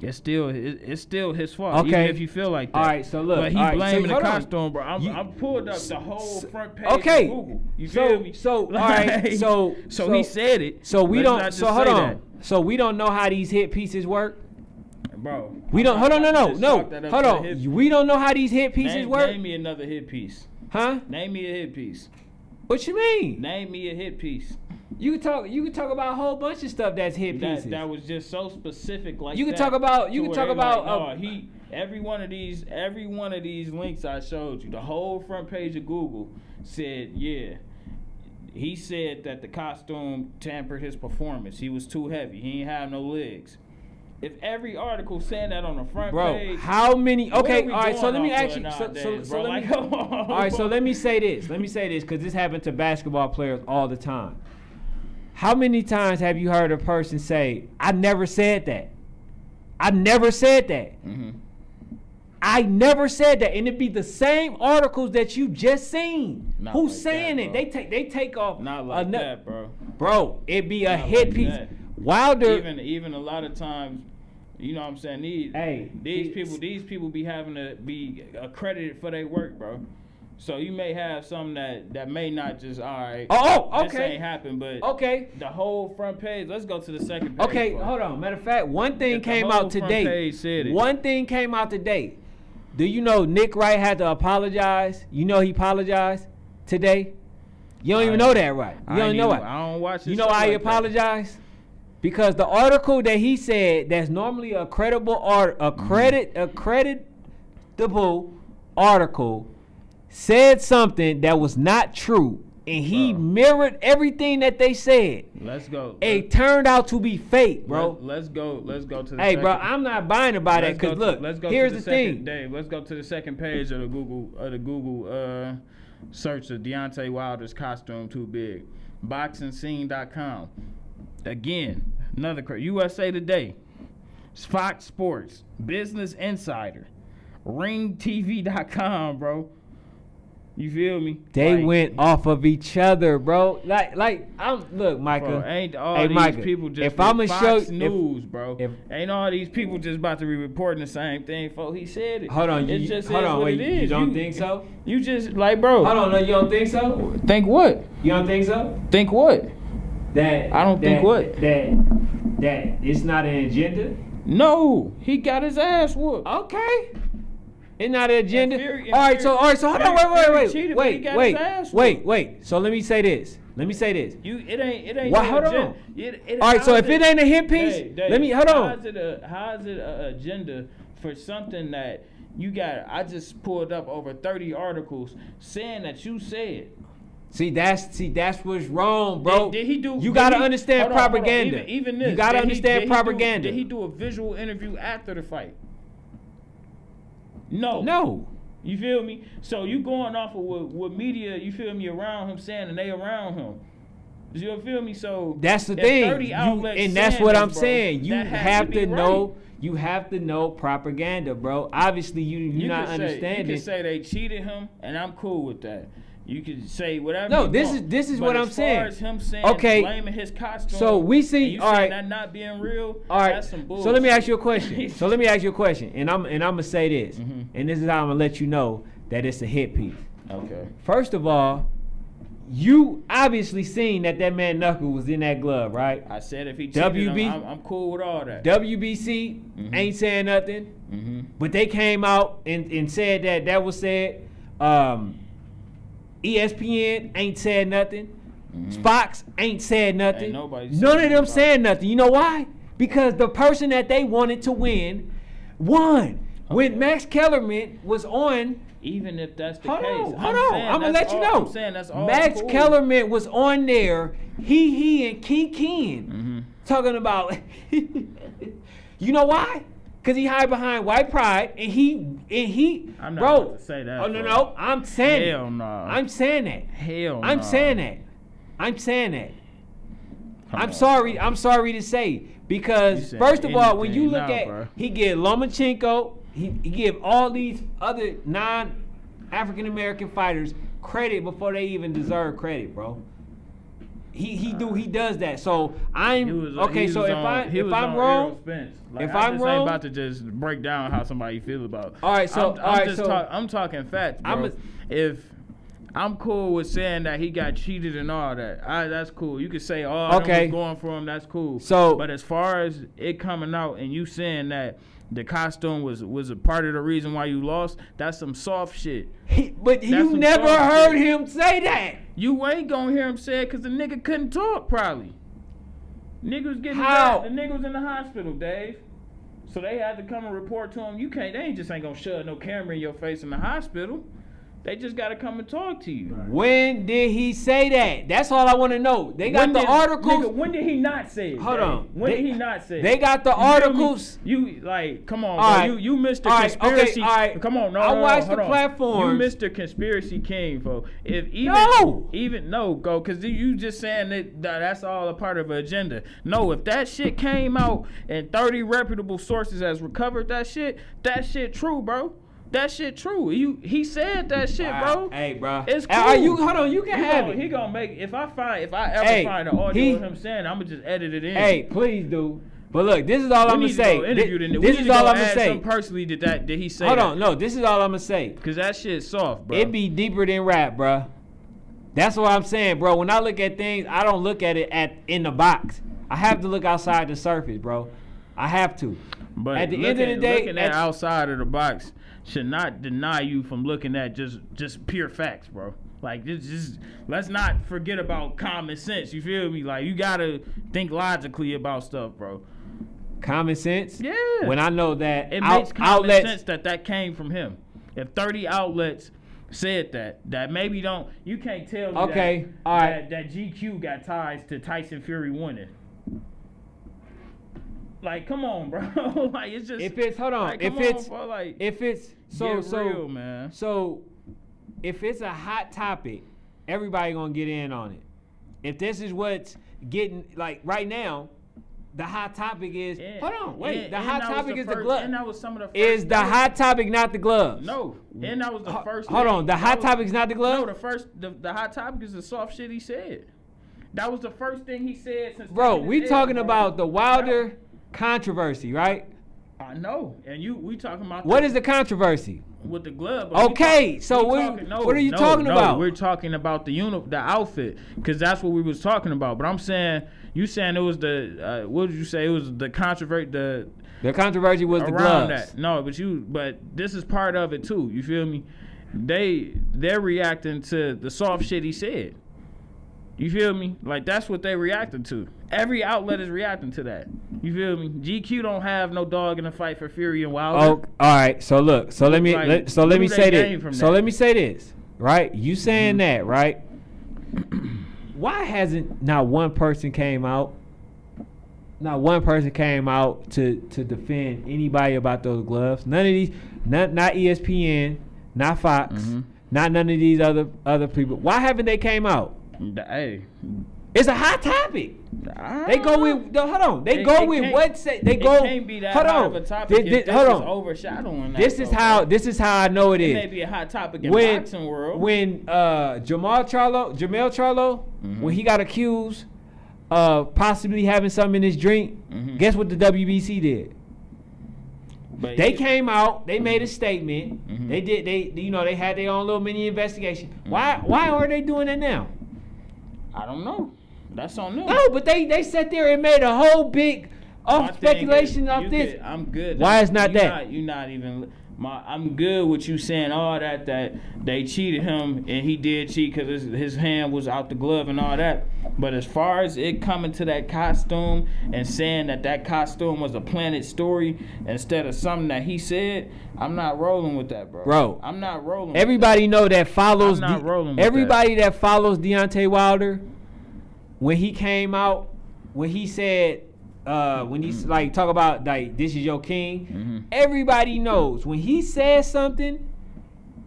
It's still it's still his fault. Even Okay. if you feel like that. All right, so look, but he all right, so blaming the hold on. costume, bro. I'm, You- I'm pulled up the whole front page okay. of Google. You So- feel me? so, all right, so- so so- he said it. So we don't. So hold on. So we don't know how these hit pieces work. bro. We don't. Hold on. No. No. No. that Hold on. We don't know how these hit pieces name, work. Name me another hit piece. Huh? Name me a hit piece. What you mean? Name me a hit piece. You can talk. You can talk about a whole bunch of stuff that's hit pieces. That, that was just so specific. Like You can talk about- you can talk about, Like, uh, he every one of these every one of these links I showed you. The whole front page of Google said yeah. He said that the costume tampered his performance. He was too heavy. He ain't have no legs. If every article saying that on the front Bro, page, how many? Okay, all right. So let me ask you. So, so, so let Like, me. come on, All right, so let me say this. Let me say this because this happened to basketball players all the time. How many times have you heard a person say, "I never said that"? I never said that. Mhm. I never said that, and it be the same articles that you just seen. Not Who's like saying that, it? They take they take off. Not like that, bro. bro. It be a hit like piece. that. Wilder. even even a lot of times, you know what I'm saying? These Hey, these people these people be having to be accredited for their work, bro. So you may have some that that may not just all right. Oh, oh, This okay. ain't happen, but okay. the whole front page. Let's go to the second page. Okay, hold on. Matter of fact, one thing came out today. One thing came out today. Do you know Nick Wright had to apologize? You know he apologized today. You don't I even know that, right? You I don't know even- I don't watch. You know why he like that. Because the article that he said that's normally a credible art, a Mm-hmm. credit, a creditable article, said something that was not true, and he Bro. mirrored everything that they said. Let's go. It turned out to be fake, bro. Let, us go. Let's go to the. Hey, bro, I'm not buying about that Let's because look, let's go here's to the, the, second, thing. Dave, let's go to the second page of the Google of the Google uh, search of Deontay Wilder's costume too big. BoxingScene.com. Again, another cra- USA Today, Fox Sports, Business Insider, RingTV.com, bro. You feel me? They Like, went off of each other, bro. Like, like, I'm look, Micah. Bro, ain't all Hey, these Micah, people just if I'ma Fox show- if- News, bro? if- ain't all these people just about to be reporting the same thing? For he said it. hold on, It you, just hold on, wait, it you don't think so? You just like, bro. Hold on, no, you don't think so? Think what? You don't think so? Think what? That I don't think what? that that it's not an agenda. No, he got his ass whooped. Okay. It's not an agenda. Fury- all right, so all right, so hold on, wait, Fury wait, wait, cheated, but wait, wait, wait, wait. So let me say this. Let me say this. You, it ain't, it ain't. Why- hold agen- on. It, it, All right, so how's if it ain't a hit piece, Dave, Dave, let me hold on. How's it a how's it a agenda for something that you got? I just pulled up over thirty articles saying that you said. See, that's see, that's what's wrong, bro. Did, did he do? You gotta he- understand on, propaganda. Even, even this, You gotta did he- understand did he do- propaganda. did he do a visual interview after the fight? No. No. You feel me? So you going off of what, what media you feel me around him saying and they around him. You feel me? So That's the thing. You- and that's what I'm bro, saying. You have to, right. know. You have to know propaganda, bro. Obviously, you you're You not say, you can say they cheated him, and I'm cool with that. You can say whatever. No, this want. is- this is But what as I'm far saying. as him saying, Okay, blaming his costume. so we see- all that not being real. All right. that's some So let me ask you a question. so let me ask you a question, and I'm and I'm gonna say this, Mhm. and this is how I'm gonna let you know that it's a hit piece. Okay. First of all, you obviously seen that that man Knuckle was in that glove, right? I said if he cheated WB? I'm, I'm cool with all that. WBC Mhm. ain't saying nothing. mm-hmm. But they came out and, and said that that was said. Um, ESPN ain't said nothing. Fox ain't said nothing. Ain't nobody None of them saying nothing. You know why? Because the person that they wanted to win won. When Max Kellerman was on, Even if that's the hold case, on, hold I'm on, I'm gonna let you all- know. I'm saying that's all Max cool. Kellerman was on there. He, he, and King Ken. Mhm. talking about. you know why? Cause he hide behind white pride, and he and he, I'm not bro. say that, oh no, bro. no, I'm saying it Hell no. I'm saying that. Hell I'm no. saying that. I'm saying that. Come I'm on. sorry. I'm sorry to say because first of all, when you look now, at bro. he give Lomachenko, he, he give all these other non African American fighters credit before they even deserve credit, bro. He he do he does that. So I'm was, okay. so if on, I if I'm wrong, Like, if I I'm just wrong- ain't about to just break down how somebody feel about. All right, so- I'm, I'm right, just so- talk, I'm talking facts, bro. I'm a- if I'm cool with saying that he got cheated and all that, I, that's cool. You could say, oh, okay, going for him, that's cool. So- but as far as it coming out and you saying that the costume was was a part of the reason why you lost, that's some soft shit. he, but That's you never heard shit. him say that. You ain't gonna hear him say it because the nigga couldn't talk probably. Nigga was getting How? The nigga was in the hospital, Dave. So they had to come and report to him. You can't. They ain't just ain't gonna shove no camera in your face in the hospital. They just gotta come and talk to you. When did he say that? That's all I want to know. They got When the did- articles. Nigga, when did he not say it? Hold Dave? on. When They- did he not say it? they got the You feel me? articles. You like, come on, All bro. right. You you Mr. All right, okay, Conspiracy. all right. Come on, no, I no, no, watched hold the on. platforms. You Mr. Conspiracy King, folks. If even No. even no, go because you just saying that, that that's all a part of an agenda. No, if that shit came out and thirty reputable sources has recovered that shit, that shit true, bro. That shit true. You he said that shit, Wow. bro. Hey, bro. It's cool. Are you? Hold on. You can He have gonna, it. he gonna make if I find if I ever Hey, find an audio he- of him saying, I'm gonna just edit it in. Hey, please do. But look, this is all we I'm gonna say. to go This we need is to all go I'm gonna say. personally. Did that? Did he say? Hold that? on. No, this is all I'm gonna say. Cause that shit's soft, bro. It be deeper than rap, bruh. That's what I'm saying, bro. When I look at things, I don't look at it at in the box. I have to look outside the surface, bro. I have to. But at the end of the day, looking at at- outside of the box should not deny you from looking at just just pure facts, bro. Like just, just let's not forget about common sense. You feel me? Like you gotta think logically about stuff, bro. Common sense. Yeah. When I know that It out- makes common outlets. sense that that came from him. If 30 outlets said that, that maybe don't, you can't tell me Okay, that, all right. that, that GQ got ties to Tyson Fury winning. Like, come on, bro. like, it's just. If it's hold on, like, if it's on, bro, like, if it's so so real, man. so if it's a hot topic, everybody gonna get in on it. If this is what's getting like right now, the hot topic is hold on, wait. and- the and hot topic is the first- glove. And that was some of the first. Is the hot topic not the gloves? No, and that was the Ho- first. hold thing- on, the that hot was- topic's not the glove? No, the first, the, the hot topic is the soft shit he said. That was the first thing he said since. Bro, we talking L, bro. about the Wilder controversy, right? I know, and you we talking about What the, is the controversy? with the glove? Okay, talk- so we what- talking- no, what are you no, talking no, about? We're talking about the uni- the outfit, because that's what we was talking about. But I'm saying you saying it was the uh, what did you say? It was the controversy the The controversy was the gloves. that. No, but you but this is part of it too. You feel me? They they're reacting to the soft shit he said. You feel me? Like that's what they reacting to. Every outlet is reacting to that. You feel me? GQ don't have no dog in the fight for Fury and Wilder. Oh, all right. So look. So let me. Like, let, so let me say this. that? So let me say this. Right. You saying Mm-hmm. that right? Why hasn't not one person came out? Not one person came out to to defend anybody about those gloves. None of these. Not not ESPN. Not Fox. Mhm. Not none of these other other people. Why haven't they came out? Hey, It's a hot topic. They go with. no, Hold on. They It- go it with what say. They go. can't be that hold on. of a topic. Thi- if thi- this hold is on. overshadowing that. This is though, how. This is how I know it is. it is. may be a hot topic in when boxing world. when uh, Jermall Charlo, Jermell Charlo, Mhm. when he got accused of possibly having something in his drink, Mhm. guess what the WBC did? But They came out, they made a statement. Mhm. They did. They you know they had their own little mini investigation. Mm-hmm. Why why are they doing that now? I don't know. That's on them. No, but they they sat there and made a whole big off um, thing speculation off this. I'm good. Why is not you that? Not, you not even. My, I'm good with you saying all that that they cheated him and he did cheat because his, his hand was out the glove and all that. But as far as it coming to that costume and saying that that costume was a planted story instead of something that he said, I'm not rolling with that, bro. Bro, I'm not rolling. with Everybody know that follows. I'm not De- rolling with everybody that. follows Deontay Wilder, when he came out, when he said uh, when he's like talk about like this is your king, Mhm. everybody knows when he says something,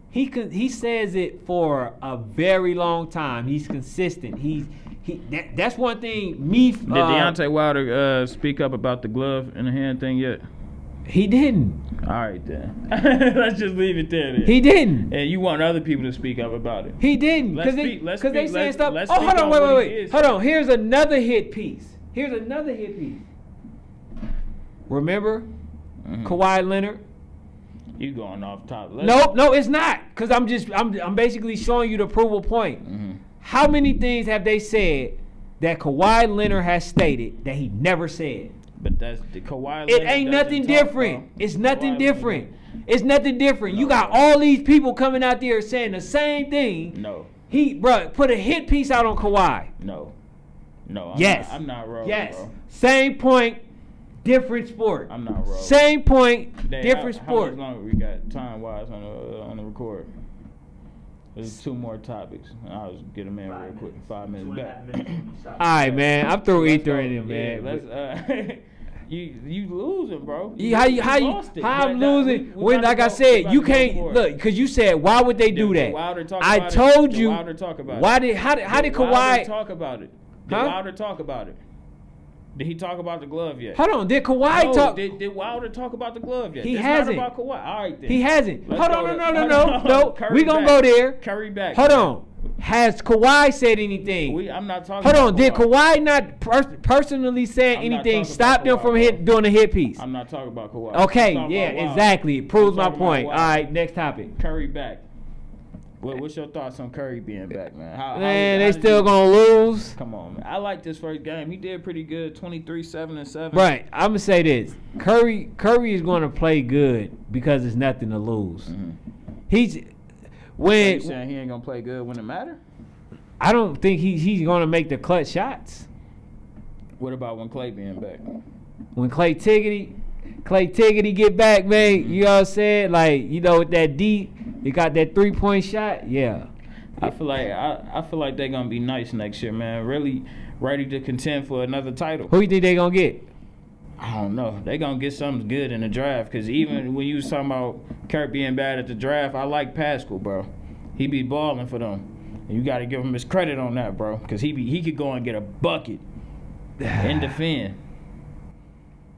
he con- he says it for a very long time. He's consistent. He's he that, that's one thing. Me, Did uh, Deontay Wilder uh, speak up about the glove and the hand thing yet? he didn't. All right then. Let's just leave it there. Then. He didn't. and you want other people to speak up about it. He didn't because they speak- because they speak- saying let's- stuff. let's Oh, hold on, on wait, wait, wait. Hold on. Here's another hit piece. Here's another hit piece. Remember Mhm. Kawhi Leonard? You going off top? Let's- Nope, no, it's not. Cause I'm just I'm I'm basically showing you the provable point. Mhm. How many things have they said that Kawhi Leonard has stated that he never said? But that's the Kawhi. It ain't nothing different. bro. It's nothing Kawhi different. Leonard- It's nothing different. You got all these people coming out there saying the same thing. No, He, bruh, put a hit piece out on Kawhi. no, no. I'm Yes. not, I'm not wrong. Yes. bro. Same point, different sport. I'm not rolling. Same point, Dang, different how, sport. How much longer we got time wise on the on the record? There's two more topics. I'll just get them in real quick. Five minutes back. All right, man. I'm through Let's ether go. in him, Yeah, man. let's, uh, you you losing, bro. You, how you how you lost it. how I'm losing we- we when like I go- we said you can't look because you said why would they do Did- did that? Wilder talk I about it? told Did you Wilder talk about why did how did how did Kawhi talk about it? Did Huh? Wilder talk about it? Did he talk about the glove yet? hold on did Kawhi no, talk Did, did Wilder talk about the glove yet? He It's hasn't. About Kawhi. All right then. he hasn't Let's hold on no no no no no Curry we gonna back. go there Curry back. hold on has Kawhi said anything We, I'm not talking. hold on did Kawhi not per- personally say I'm anything stop them Kawhi, from hit doing a hit piece I'm not talking about Kawhi. okay yeah exactly it proves my point All right. Next topic Curry back. What, what's your thoughts on Curry being back, man? How, how- man how they still you- gonna lose Come on, man. I like this first game. He did pretty good. 23, 7, and 7. Right. I'm gonna say this. Curry Curry is gonna play good because there's nothing to lose. Mhm. He's So when you saying he ain't to play good when it matter? I don't think he, he's gonna make the clutch shots. What about when Clay being back? When Clay Tiggity Clay Tiggity get back, man, you mm-hmm. know what I'm saying? Like, you know, with that D, he got that three point shot. Yeah. I feel like I, I feel like they're gonna be nice next year, man. Really ready to contend for another title. Who you think they gonna get? I don't know. They gonna get something good in the draft because even when you was talking about Kurt being bad at the draft, I like Paschall, bro. He be balling for them. And you got to give him his credit on that, bro, because he be he could go and get a bucket and defend.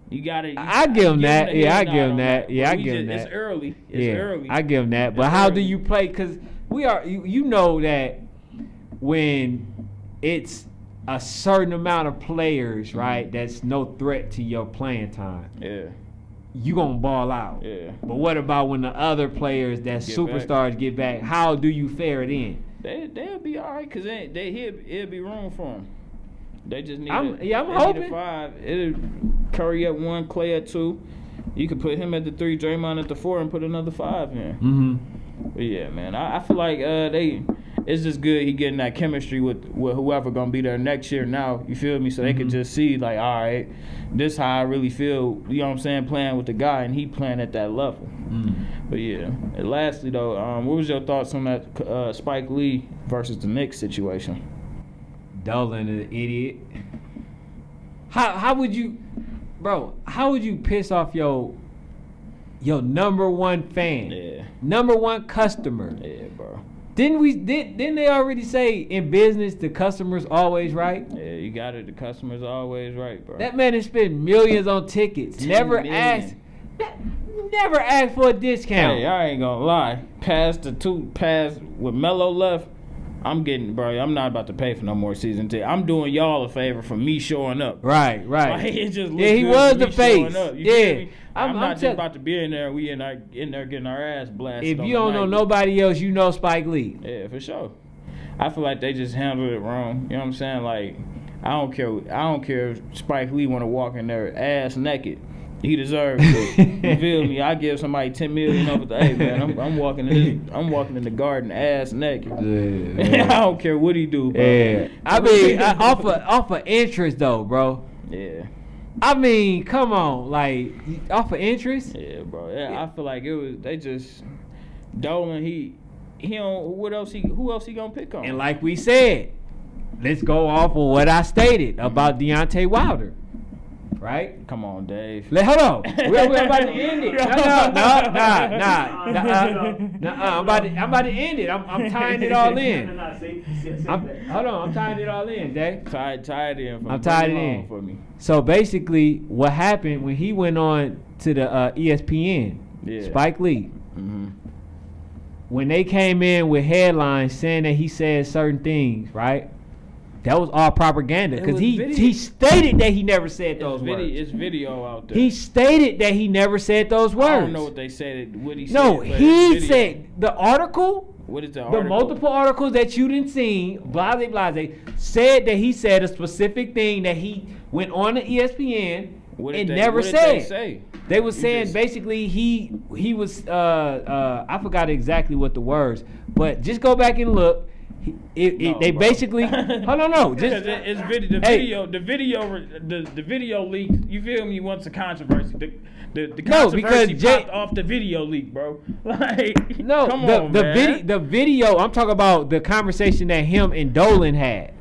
You got to. I give him that. Yeah, I give him that. Yeah, I give him It's that. early. It's yeah, early. I give him that. But It's how do you play? Because we are, you, you know that when it's a certain amount of players, Mm-hmm. right, that's no threat to your playing time, Yeah, you gonna ball out. yeah. But what about when the other players that Get back. superstars get back? How do you fare it in? They they'll be all right because they they he'll, it'll be room for them. They just need. I'm- a, yeah, I'm they need a hoping. five. It'll Curry at one, Clay at two. You could put him at the three, Draymond at the four, and put another five in. Mm-hmm. But yeah, man, I, I feel like uh, they. It's just good he getting that chemistry with with whoever gonna be there next year. Now you feel me, so they Mm-hmm. can just see like, all right, this how I really feel. You know what I'm saying? Playing with the guy and he playing at that level. But yeah. And lastly though, um, what was your thoughts on that uh, Spike Lee versus the Knicks situation? Dolan is an idiot. How how would you, bro? How would you piss off your your number one fan, Yeah, number one customer? yeah, bro. Didn't we? Did didn't they already say in business the customer's always right? Yeah, you got it. The customer's always right, bro. That man has spent millions on tickets. Never asked. Never asked for a discount. Hey, I ain't gonna lie. Past the two, past with Melo left, I'm getting, bro. I'm not about to pay for no more season ticket. I'm doing y'all a favor for me showing up. Right, right. Like, it just Yeah, he was the face. Yeah. I'm- I'm, I'm not just tell- about to be in there. We in there, in there getting our ass blasted. if you don't know nobody else, you know Spike Lee. Yeah, for sure. I feel like they just handled it wrong. You know what I'm saying? Like, I don't care. I don't care if Spike Lee want to walk in there ass naked. He deserves it. you feel me? I give somebody ten million over the hey man. I'm, I'm walking in this, I'm walking in the garden ass naked. Yeah, I don't care what he do, bro. Yeah, I mean, I, off of off of interest though, bro. Yeah, I mean, come on, like off of interest. yeah, bro. Yeah, I feel like it was. They just Dolan. He he don't. What else he? Who else he gonna pick on? And like we said, let's go off of what I stated about Deontay Wilder. Right? Come on, Dave. Let, hold on. We're, we're about to end it. No, no, no, nah, nah, nah. nah, nah, I'm about to, I'm about to end it. I'm, I'm tying it all in. I'm, hold on, I'm tying it all in, Dave. Tie, tie it in. For I'm me. tied Bring it in. for me. So basically, what happened when he went on to the uh, ESPN, Yeah. Spike Lee, Mm-hmm. when they came in with headlines saying that he said certain things, right? That was all propaganda because he video- he stated that he never said those video, words. it's video out there. He stated that he never said those words. I don't know what they said. What he said. no, but he said the article, What is the the article? The multiple articles that you didn't see, blase blase, said that he said a specific thing that he went on to ESPN What and they- never what said. They say. They was You saying just- basically he he was uh uh I forgot exactly what the words, but just go back and look. He, it, it, No, they bro. basically hold on no just it's video, the Hey. video, the video, the, the video leak. You feel me? Once a controversy, the the, the No, controversy because Jay- popped off the video leak, bro. Like, no come the on, the man. video the video I'm talking about the conversation that him and Dolan had.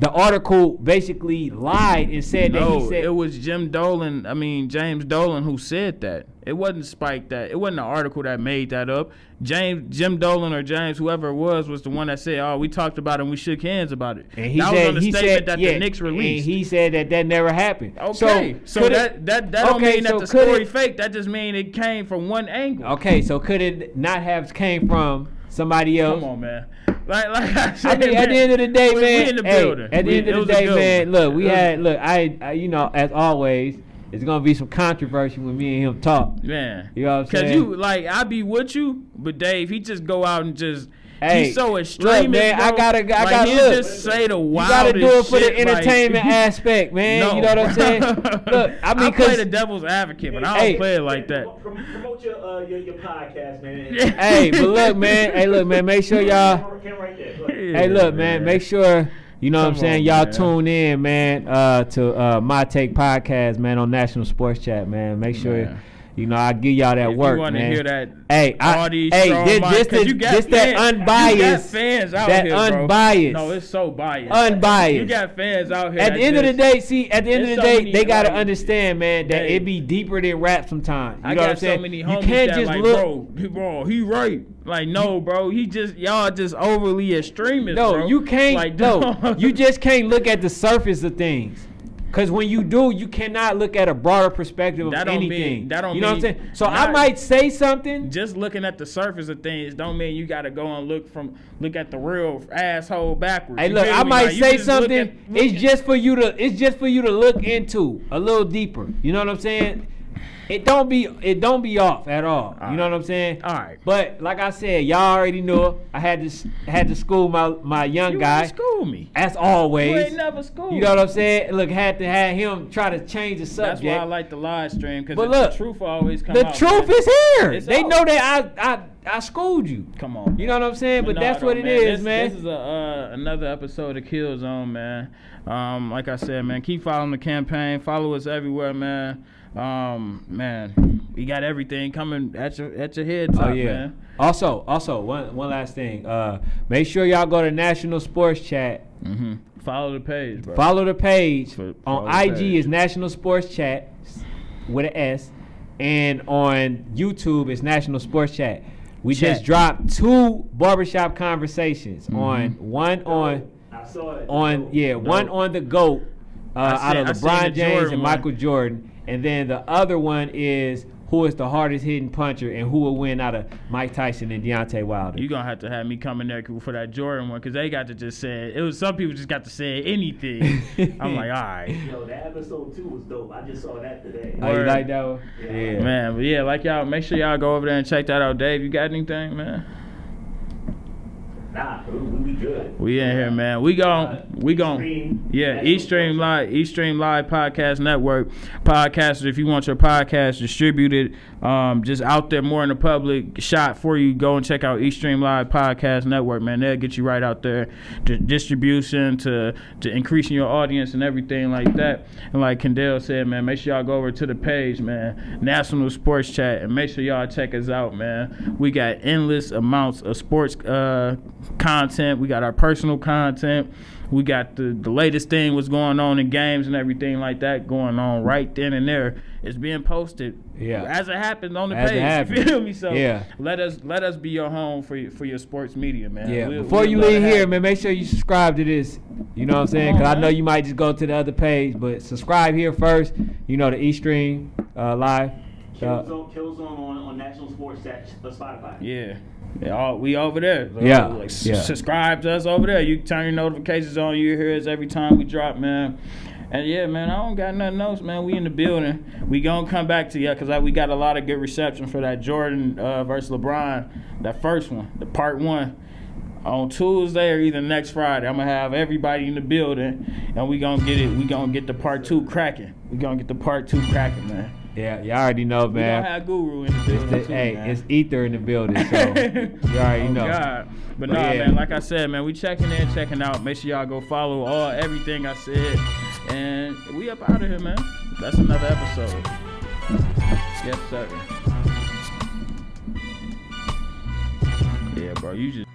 The article basically lied and said that he said it was Jim Dolan. I mean James Dolan who said that. It wasn't Spike that. It wasn't an article that made that up. James Jim Dolan or James whoever it was was the one that said, "Oh, we talked about it and we shook hands about it." and he that said was on the he statement said that yeah, the Knicks released. and he said that that never happened. okay, so, it- that that that don't okay, mean that the story it- fake. That just mean it came from one angle. Okay, so could it not have came from somebody else? Come on, man. Like, like I I said, mean, at the end of the day, we, man. we in the hey, building. At the We- end of the day, man. Look, we had look. I, I, you know, as always, it's gonna be some controversy when me and him talk. man. You know what I'm Cause saying? you like I be with you, but Dave, he just go out and just Hey, he's so look, extreme. man, I gotta- I like, gotta look. just say the You wildest gotta do it for shit, the entertainment like, aspect, man. No. You know what I'm saying? look, I mean, play the devil's advocate, but I don't play it like that. Promote, promote your, uh, your your podcast, man. hey, but look, man. Hey, look, man. Make sure y'all. There. Go ahead. Hey, look, man. Make sure you know what I'm saying. on, Y'all man. tune in, man, uh, to uh, my take podcast, man, on National Sports Chat, man. Make sure Man. You know I give y'all that If work, you man. hear that, Hey, I- hey, this- this you got this that fans, You got unbiased- fans out that here, bro. unbiased- No, it's so biased. Unbiased. You got fans out here. At the end of the day, see, at the end of the so day, they gotta understand, man, that hey. it be deeper than rap sometimes. You I know got what I'm saying? so many you can't that just like, look. bro, bro, he right. Like, no, bro, he just y'all just overly extremist. No, bro. you can't. Like, no, you just can't look at the surface of things. Cause when you do, you cannot look at a broader perspective of That don't mean- anything. that don't you know what I'm saying? So I might say something. just looking at the surface of things don't mean you got to go and look from look at the real asshole backwards. Hey, look, I me? might Like, say just look something. at- look it's just for you to. It's just for you to look into a little deeper. You know what I'm saying? It don't be. It don't be off at all. you know what I'm saying? All right. But like I said, y'all already know. I had to had to school my my young you guy. ain't school me. As always. You always. ain't never school. You know what I'm saying? Look, had to have him try to change the subject. That's why I like the live stream because the truth always come the out. truth man. is here. It's they out. know that I, I I schooled you. Come on. You know what I'm saying? But nah, that's what it man. is, this, man. This is a uh, another episode of QuilleZone, man. Um, like I said, man, keep following the campaign. Follow us everywhere, man. Um, man, we got everything coming at your at your head top, Oh yeah. man. Also, also one one last thing. Uh, make sure y'all go to National Sports Chat. Mm-hmm. Follow the page, bro. Follow the page For- on the IG page. is National Sports Chat with an S, and on YouTube is National Sports Chat. We Chat. just dropped two barbershop conversations Mhm. on one on I saw it. on yeah one on the goat uh, I out of I LeBron James and one. Michael Jordan, and then the other one is who is the hardest hitting puncher and who will win out of Mike Tyson and Deontay Wilder. You're gonna have to have me come in there for that Jordan one because they got to just say it was some people just got to say anything. I'm like, all right, Yo, that episode two was dope. I just saw that today. oh, you like that one? Yeah. Yeah. man. But yeah, like y'all, make sure y'all go over there and check that out. Dave, you got anything, man? Nah, we, good. We in here, man. We gon' Uh, we gon' yeah. East Stream Live, East Stream Live Podcast Network. Podcasters, if you want your podcast distributed, um, just out there more in the public shot for you, go and check out Stream Live Podcast Network, man. They'll get you right out there to distribution to to increasing your audience and everything like that. And like Kendall said, man, make sure y'all go over to the page, man. National Sports Chat, and make sure y'all check us out, man. We got endless amounts of sports uh content. We got our personal content. We got the the latest thing what's going on in games and everything like that going on right then and there. It's being posted Yeah. as it happens on the As it page. happens. You feel me? So Yeah. let us let us be your home for your, for your sports media, man. Yeah. We'll- Before we'll you leave here, man, make sure you subscribe to this. You know what I'm saying? Come Because I know you might just go to the other page, but subscribe here first. You know the E Stream uh, live. Uh, QuilleZone, QuilleZone on, on National Sports Chat, uh, Spotify. Yeah. Yeah, all, we over there. So, Yeah, Like, yeah. Subscribe to us over there. You turn your notifications on. You hear us every time we drop, man. And yeah, man, I don't got nothing else, man. We in the building. We gonna come back to you because we got a lot of good reception for that Jordan uh, versus LeBron, that first one, the part one. On Tuesday or either next Friday, I'm gonna have everybody in the building, and we gonna get it. We gonna get the part two cracking. We gonna get the part two cracking, man. Yeah, y'all already know, We gonna man. have Guru in the It's the, too, hey, man. it's Ether in the building, so you already oh, know. God. But, But nah, yeah. man, like I said, man, we checking in, checking out. Make sure y'all go follow all everything I said. And we up out of here, man. That's another episode. Yes, sir. Yeah, bro, you just